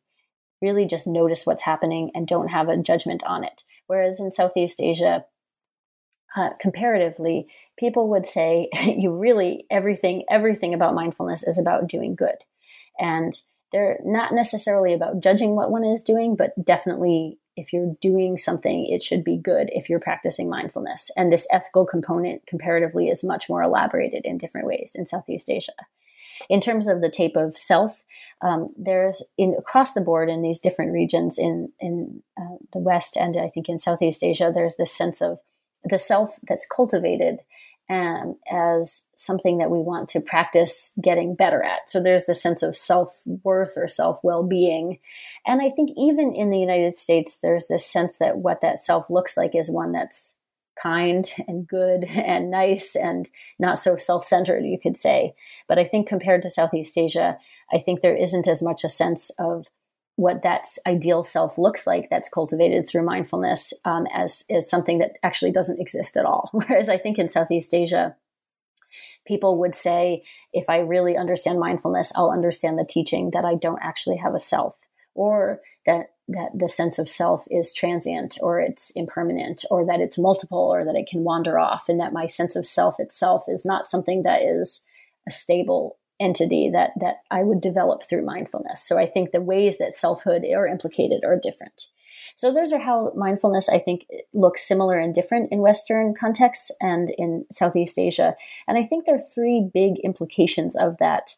Really just notice what's happening and don't have a judgment on it. Whereas in Southeast Asia, uh, comparatively, people would say you really everything everything about mindfulness is about doing good, and they're not necessarily about judging what one is doing, but definitely if you're doing something, it should be good if you're practicing mindfulness. And this ethical component, comparatively, is much more elaborated in different ways in Southeast Asia. In terms of the tape of self, um, there's in across the board in these different regions in in uh, the West and I think in Southeast Asia, there's this sense of the self that's cultivated um, as something that we want to practice getting better at. So there's the sense of self worth or self well being. And I think even in the United States, there's this sense that what that self looks like is one that's kind and good and nice and not so self centered, you could say. But I think compared to Southeast Asia, I think there isn't as much a sense of what that ideal self looks like that's cultivated through mindfulness um, as is something that actually doesn't exist at all. Whereas I think in Southeast Asia, people would say, if I really understand mindfulness, I'll understand the teaching that I don't actually have a self, or that that the sense of self is transient or it's impermanent or that it's multiple or that it can wander off and that my sense of self itself is not something that is a stable entity that that I would develop through mindfulness. So I think the ways that selfhood are implicated are different. So those are how mindfulness, I think, looks similar and different in Western contexts and in Southeast Asia. And I think there are three big implications of that.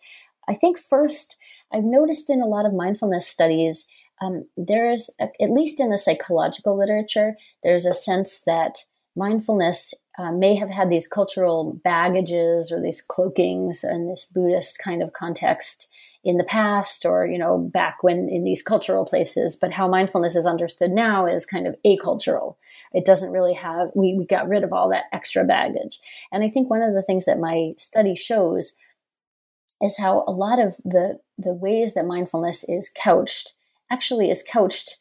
I think first, I've noticed in a lot of mindfulness studies, um, there's, a, at least in the psychological literature, there's a sense that mindfulness uh, may have had these cultural baggages or these cloakings in this Buddhist kind of context in the past or you know back when in these cultural places but how mindfulness is understood now is kind of acultural. It doesn't really have we, we got rid of all that extra baggage. And i think one of the things that my study shows is how a lot of the the ways that mindfulness is couched actually is couched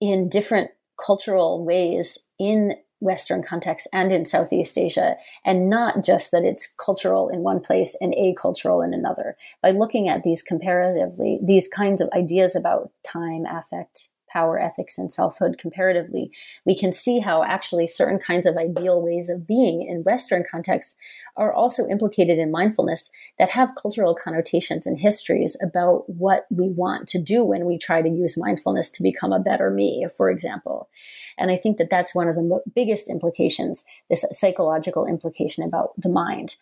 in different cultural ways in Western context and in Southeast Asia, and not just that it's cultural in one place and acultural in another. By looking at these comparatively, these kinds of ideas about time, affect, power ethics and selfhood comparatively, we can see how actually certain kinds of ideal ways of being in Western contexts are also implicated in mindfulness that have cultural connotations and histories about what we want to do when we try to use mindfulness to become a better me, for example. And I think that that's one of the biggest implications, this psychological implication about the mind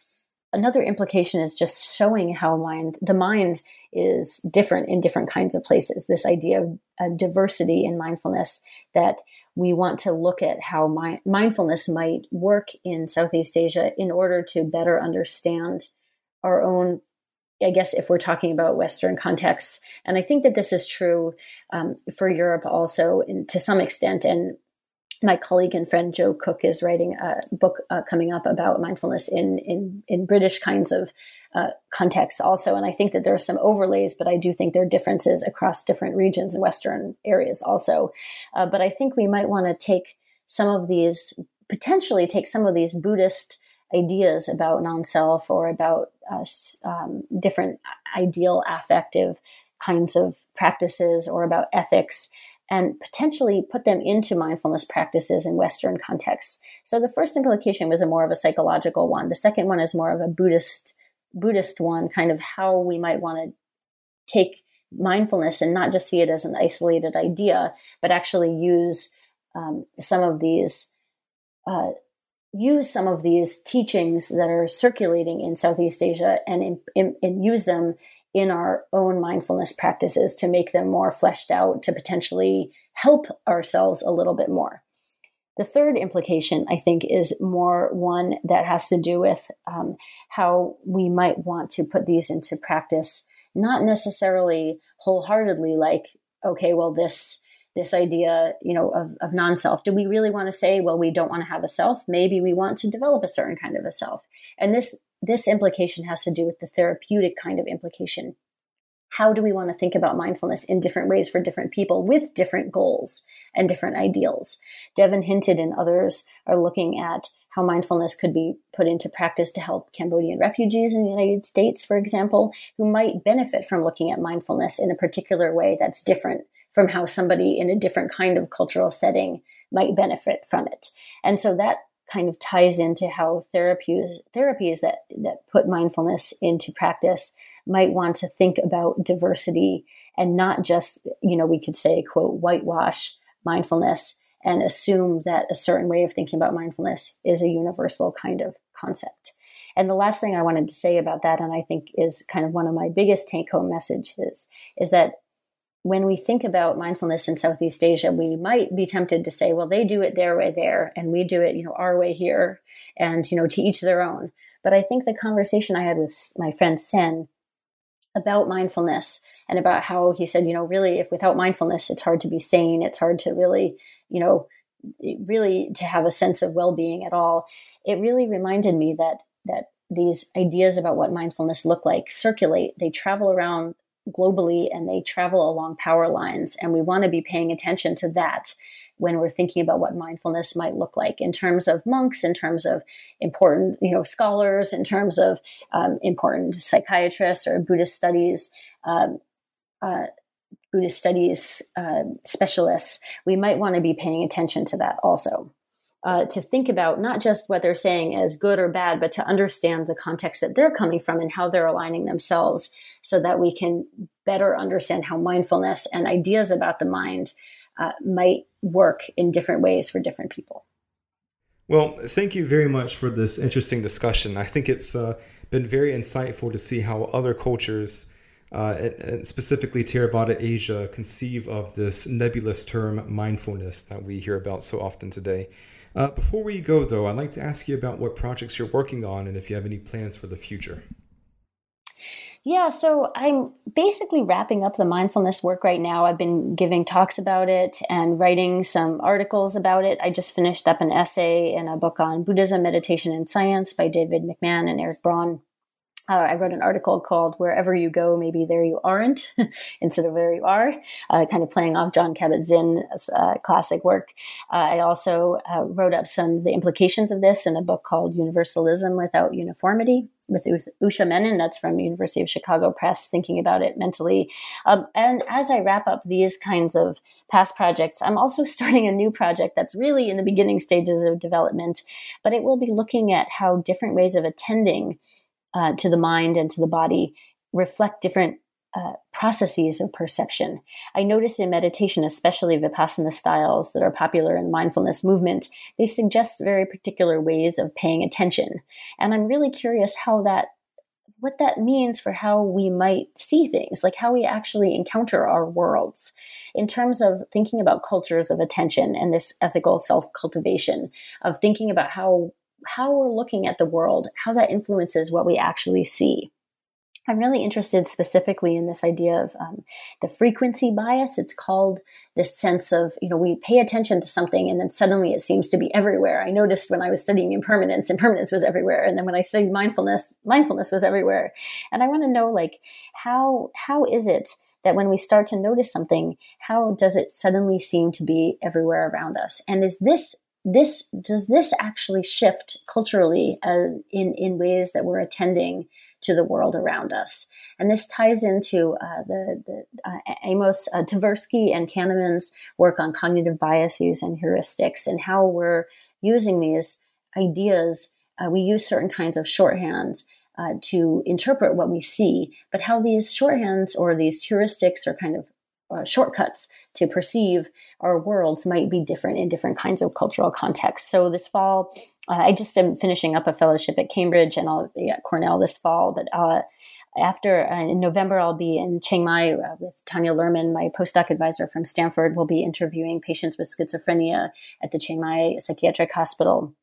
another implication is just showing how mind the mind is different in different kinds of places. This idea of, diversity in mindfulness that we want to look at how mi- mindfulness might work in southeast asia in order to better understand our own I guess if we're talking about Western contexts, and I think that this is true um, for Europe also in, to some extent, and my colleague and friend Jo Cook is writing a book uh, coming up about mindfulness in in in British kinds of uh, contexts also, and I think that there are some overlays, but I do think there are differences across different regions and Western areas also. Uh, but I think we might want to take some of these potentially take some of these Buddhist ideas about non-self or about uh, um, different ideal affective kinds of practices or about ethics and potentially put them into mindfulness practices in Western contexts. So the first implication was a more of a psychological one. The second one is more of a Buddhist Buddhist one, kind of how we might want to take mindfulness and not just see it as an isolated idea, but actually use um, some of these uh, use some of these teachings that are circulating in Southeast Asia and, in, in, and use them in our own mindfulness practices to make them more fleshed out to potentially help ourselves a little bit more. The third implication, I think, is more one that has to do with um, how we might want to put these into practice, not necessarily wholeheartedly, like, okay, well, this this idea, you know, of, of non-self. Do we really want to say, well, we don't want to have a self? Maybe we want to develop a certain kind of a self. And this this implication has to do with the therapeutic kind of implication. How do we want to think about mindfulness in different ways for different people with different goals and different ideals? Devon Hinton and others are looking at how mindfulness could be put into practice to help Cambodian refugees in the United States, for example, who might benefit from looking at mindfulness in a particular way that's different from how somebody in a different kind of cultural setting might benefit from it. And so that kind of ties into how therapies therapies that that put mindfulness into practice might want to think about diversity and not just you know we could say quote whitewash mindfulness and assume that a certain way of thinking about mindfulness is a universal kind of concept. And the last thing i wanted to say about that and i think is kind of one of my biggest take home messages is that when we think about mindfulness in Southeast Asia, we might be tempted to say, well, they do it their way there, and we do it, you know, our way here, and, you know, to each their own. But I think the conversation I had with my friend Sen about mindfulness and about how he said, you know, really, if without mindfulness, it's hard to be sane, it's hard to really, you know, really to have a sense of well-being at all. It really reminded me that that these ideas about what mindfulness look like circulate they travel around globally and they travel along power lines. And we want to be paying attention to that when we're thinking about what mindfulness might look like in terms of monks, in terms of important, you know, scholars, in terms of um, important psychiatrists or Buddhist studies, um, uh, Buddhist studies uh, specialists. We might want to be paying attention to that also. uh, to think about not just what they're saying as good or bad, but to understand the context that they're coming from and how they're aligning themselves so that we can better understand how mindfulness and ideas about the mind uh, might work in different ways for different people. Well, thank you very much for this interesting discussion. I think it's uh, been very insightful to see how other cultures, uh, and specifically Theravada Asia, conceive of this nebulous term mindfulness that we hear about so often today. Uh, before we go, though, I'd like to ask you about what projects you're working on and if you have any plans for the future. Yeah, so I'm basically wrapping up the mindfulness work right now. I've been giving talks about it and writing some articles about it. I just finished up an essay in a book on Buddhism, meditation, and science by David McMahan and Erik Braun. Uh, I wrote an article called Wherever You Go, Maybe There You Aren't, instead of Where You Are, uh, kind of playing off Jon Kabat-Zinn's uh, classic work. Uh, I also uh, wrote up some of the implications of this in a book called Universalism Without Uniformity with Usha Menon, that's from University of Chicago Press, thinking about it mentally. Um, and as I wrap up these kinds of past projects, I'm also starting a new project that's really in the beginning stages of development, but it will be looking at how different ways of attending uh, to the mind and to the body reflect different uh, processes of perception. I notice in meditation, especially Vipassana styles that are popular in the mindfulness movement, they suggest very particular ways of paying attention. And I'm really curious how that what that means for how we might see things, like how we actually encounter our worlds in terms of thinking about cultures of attention and this ethical self cultivation of thinking about how how we're looking at the world, how that influences what we actually see. I'm really interested specifically in this idea of um, the frequency bias. It's called this sense of, you know, we pay attention to something and then suddenly it seems to be everywhere. I noticed when I was studying impermanence, impermanence was everywhere. And then when I studied mindfulness, mindfulness was everywhere. And I want to know, like, how, how is it that when we start to notice something, how does it suddenly seem to be everywhere around us? And is this this does this actually shift culturally uh, in in ways that we're attending to the world around us? And this ties into uh, the, the uh, Amos uh, Tversky and Kahneman's work on cognitive biases and heuristics and how we're using these ideas. Uh, we use certain kinds of shorthands uh, to interpret what we see, but how these shorthands or these heuristics or kind of uh, shortcuts to perceive our worlds might be different in different kinds of cultural contexts. So this fall, uh, I just am finishing up a fellowship at Cambridge and I'll be at Cornell this fall, but uh, after uh, in November, I'll be in Chiang Mai uh, with Tanya Luhrmann, my postdoc advisor from Stanford. We'll be interviewing patients with schizophrenia at the Chiang Mai Psychiatric Hospital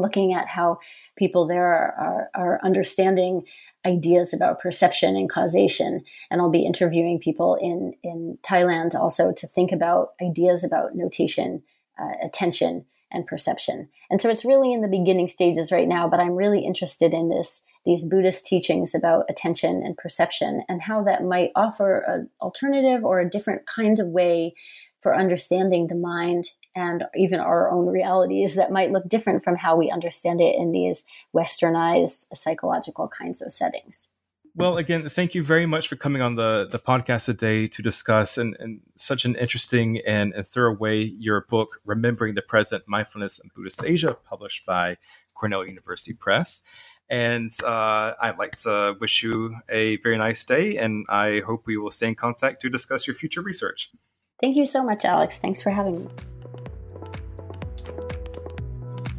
looking at how people there are, are, are, understanding ideas about perception and causation. And I'll be interviewing people in, in Thailand also to think about ideas about notation, uh, attention, and perception. And so it's really in the beginning stages right now, but I'm really interested in this these Buddhist teachings about attention and perception and how that might offer an alternative or a different kind of way for understanding the mind and even our own realities that might look different from how we understand it in these westernized psychological kinds of settings. Well, again, thank you very much for coming on the, the podcast today to discuss in, in such an interesting and, and thorough way your book, Remembering the Present Mindfulness in Buddhist Asia, published by Cornell University Press. And uh, I'd like to wish you a very nice day, and I hope we will stay in contact to discuss your future research. Thank you so much, Alex. Thanks for having me.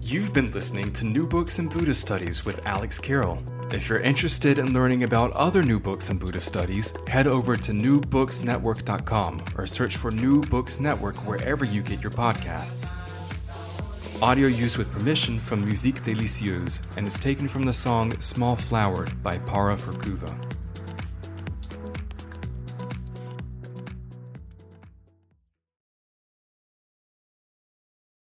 You've been listening to New Books in Buddhist Studies with Alex Carroll. If you're interested in learning about other new books in Buddhist studies, head over to newbooksnetwork.com or search for New Books Network wherever you get your podcasts. Audio used with permission from Musique Delicieuse and is taken from the song Small Flowered by Para Furkova.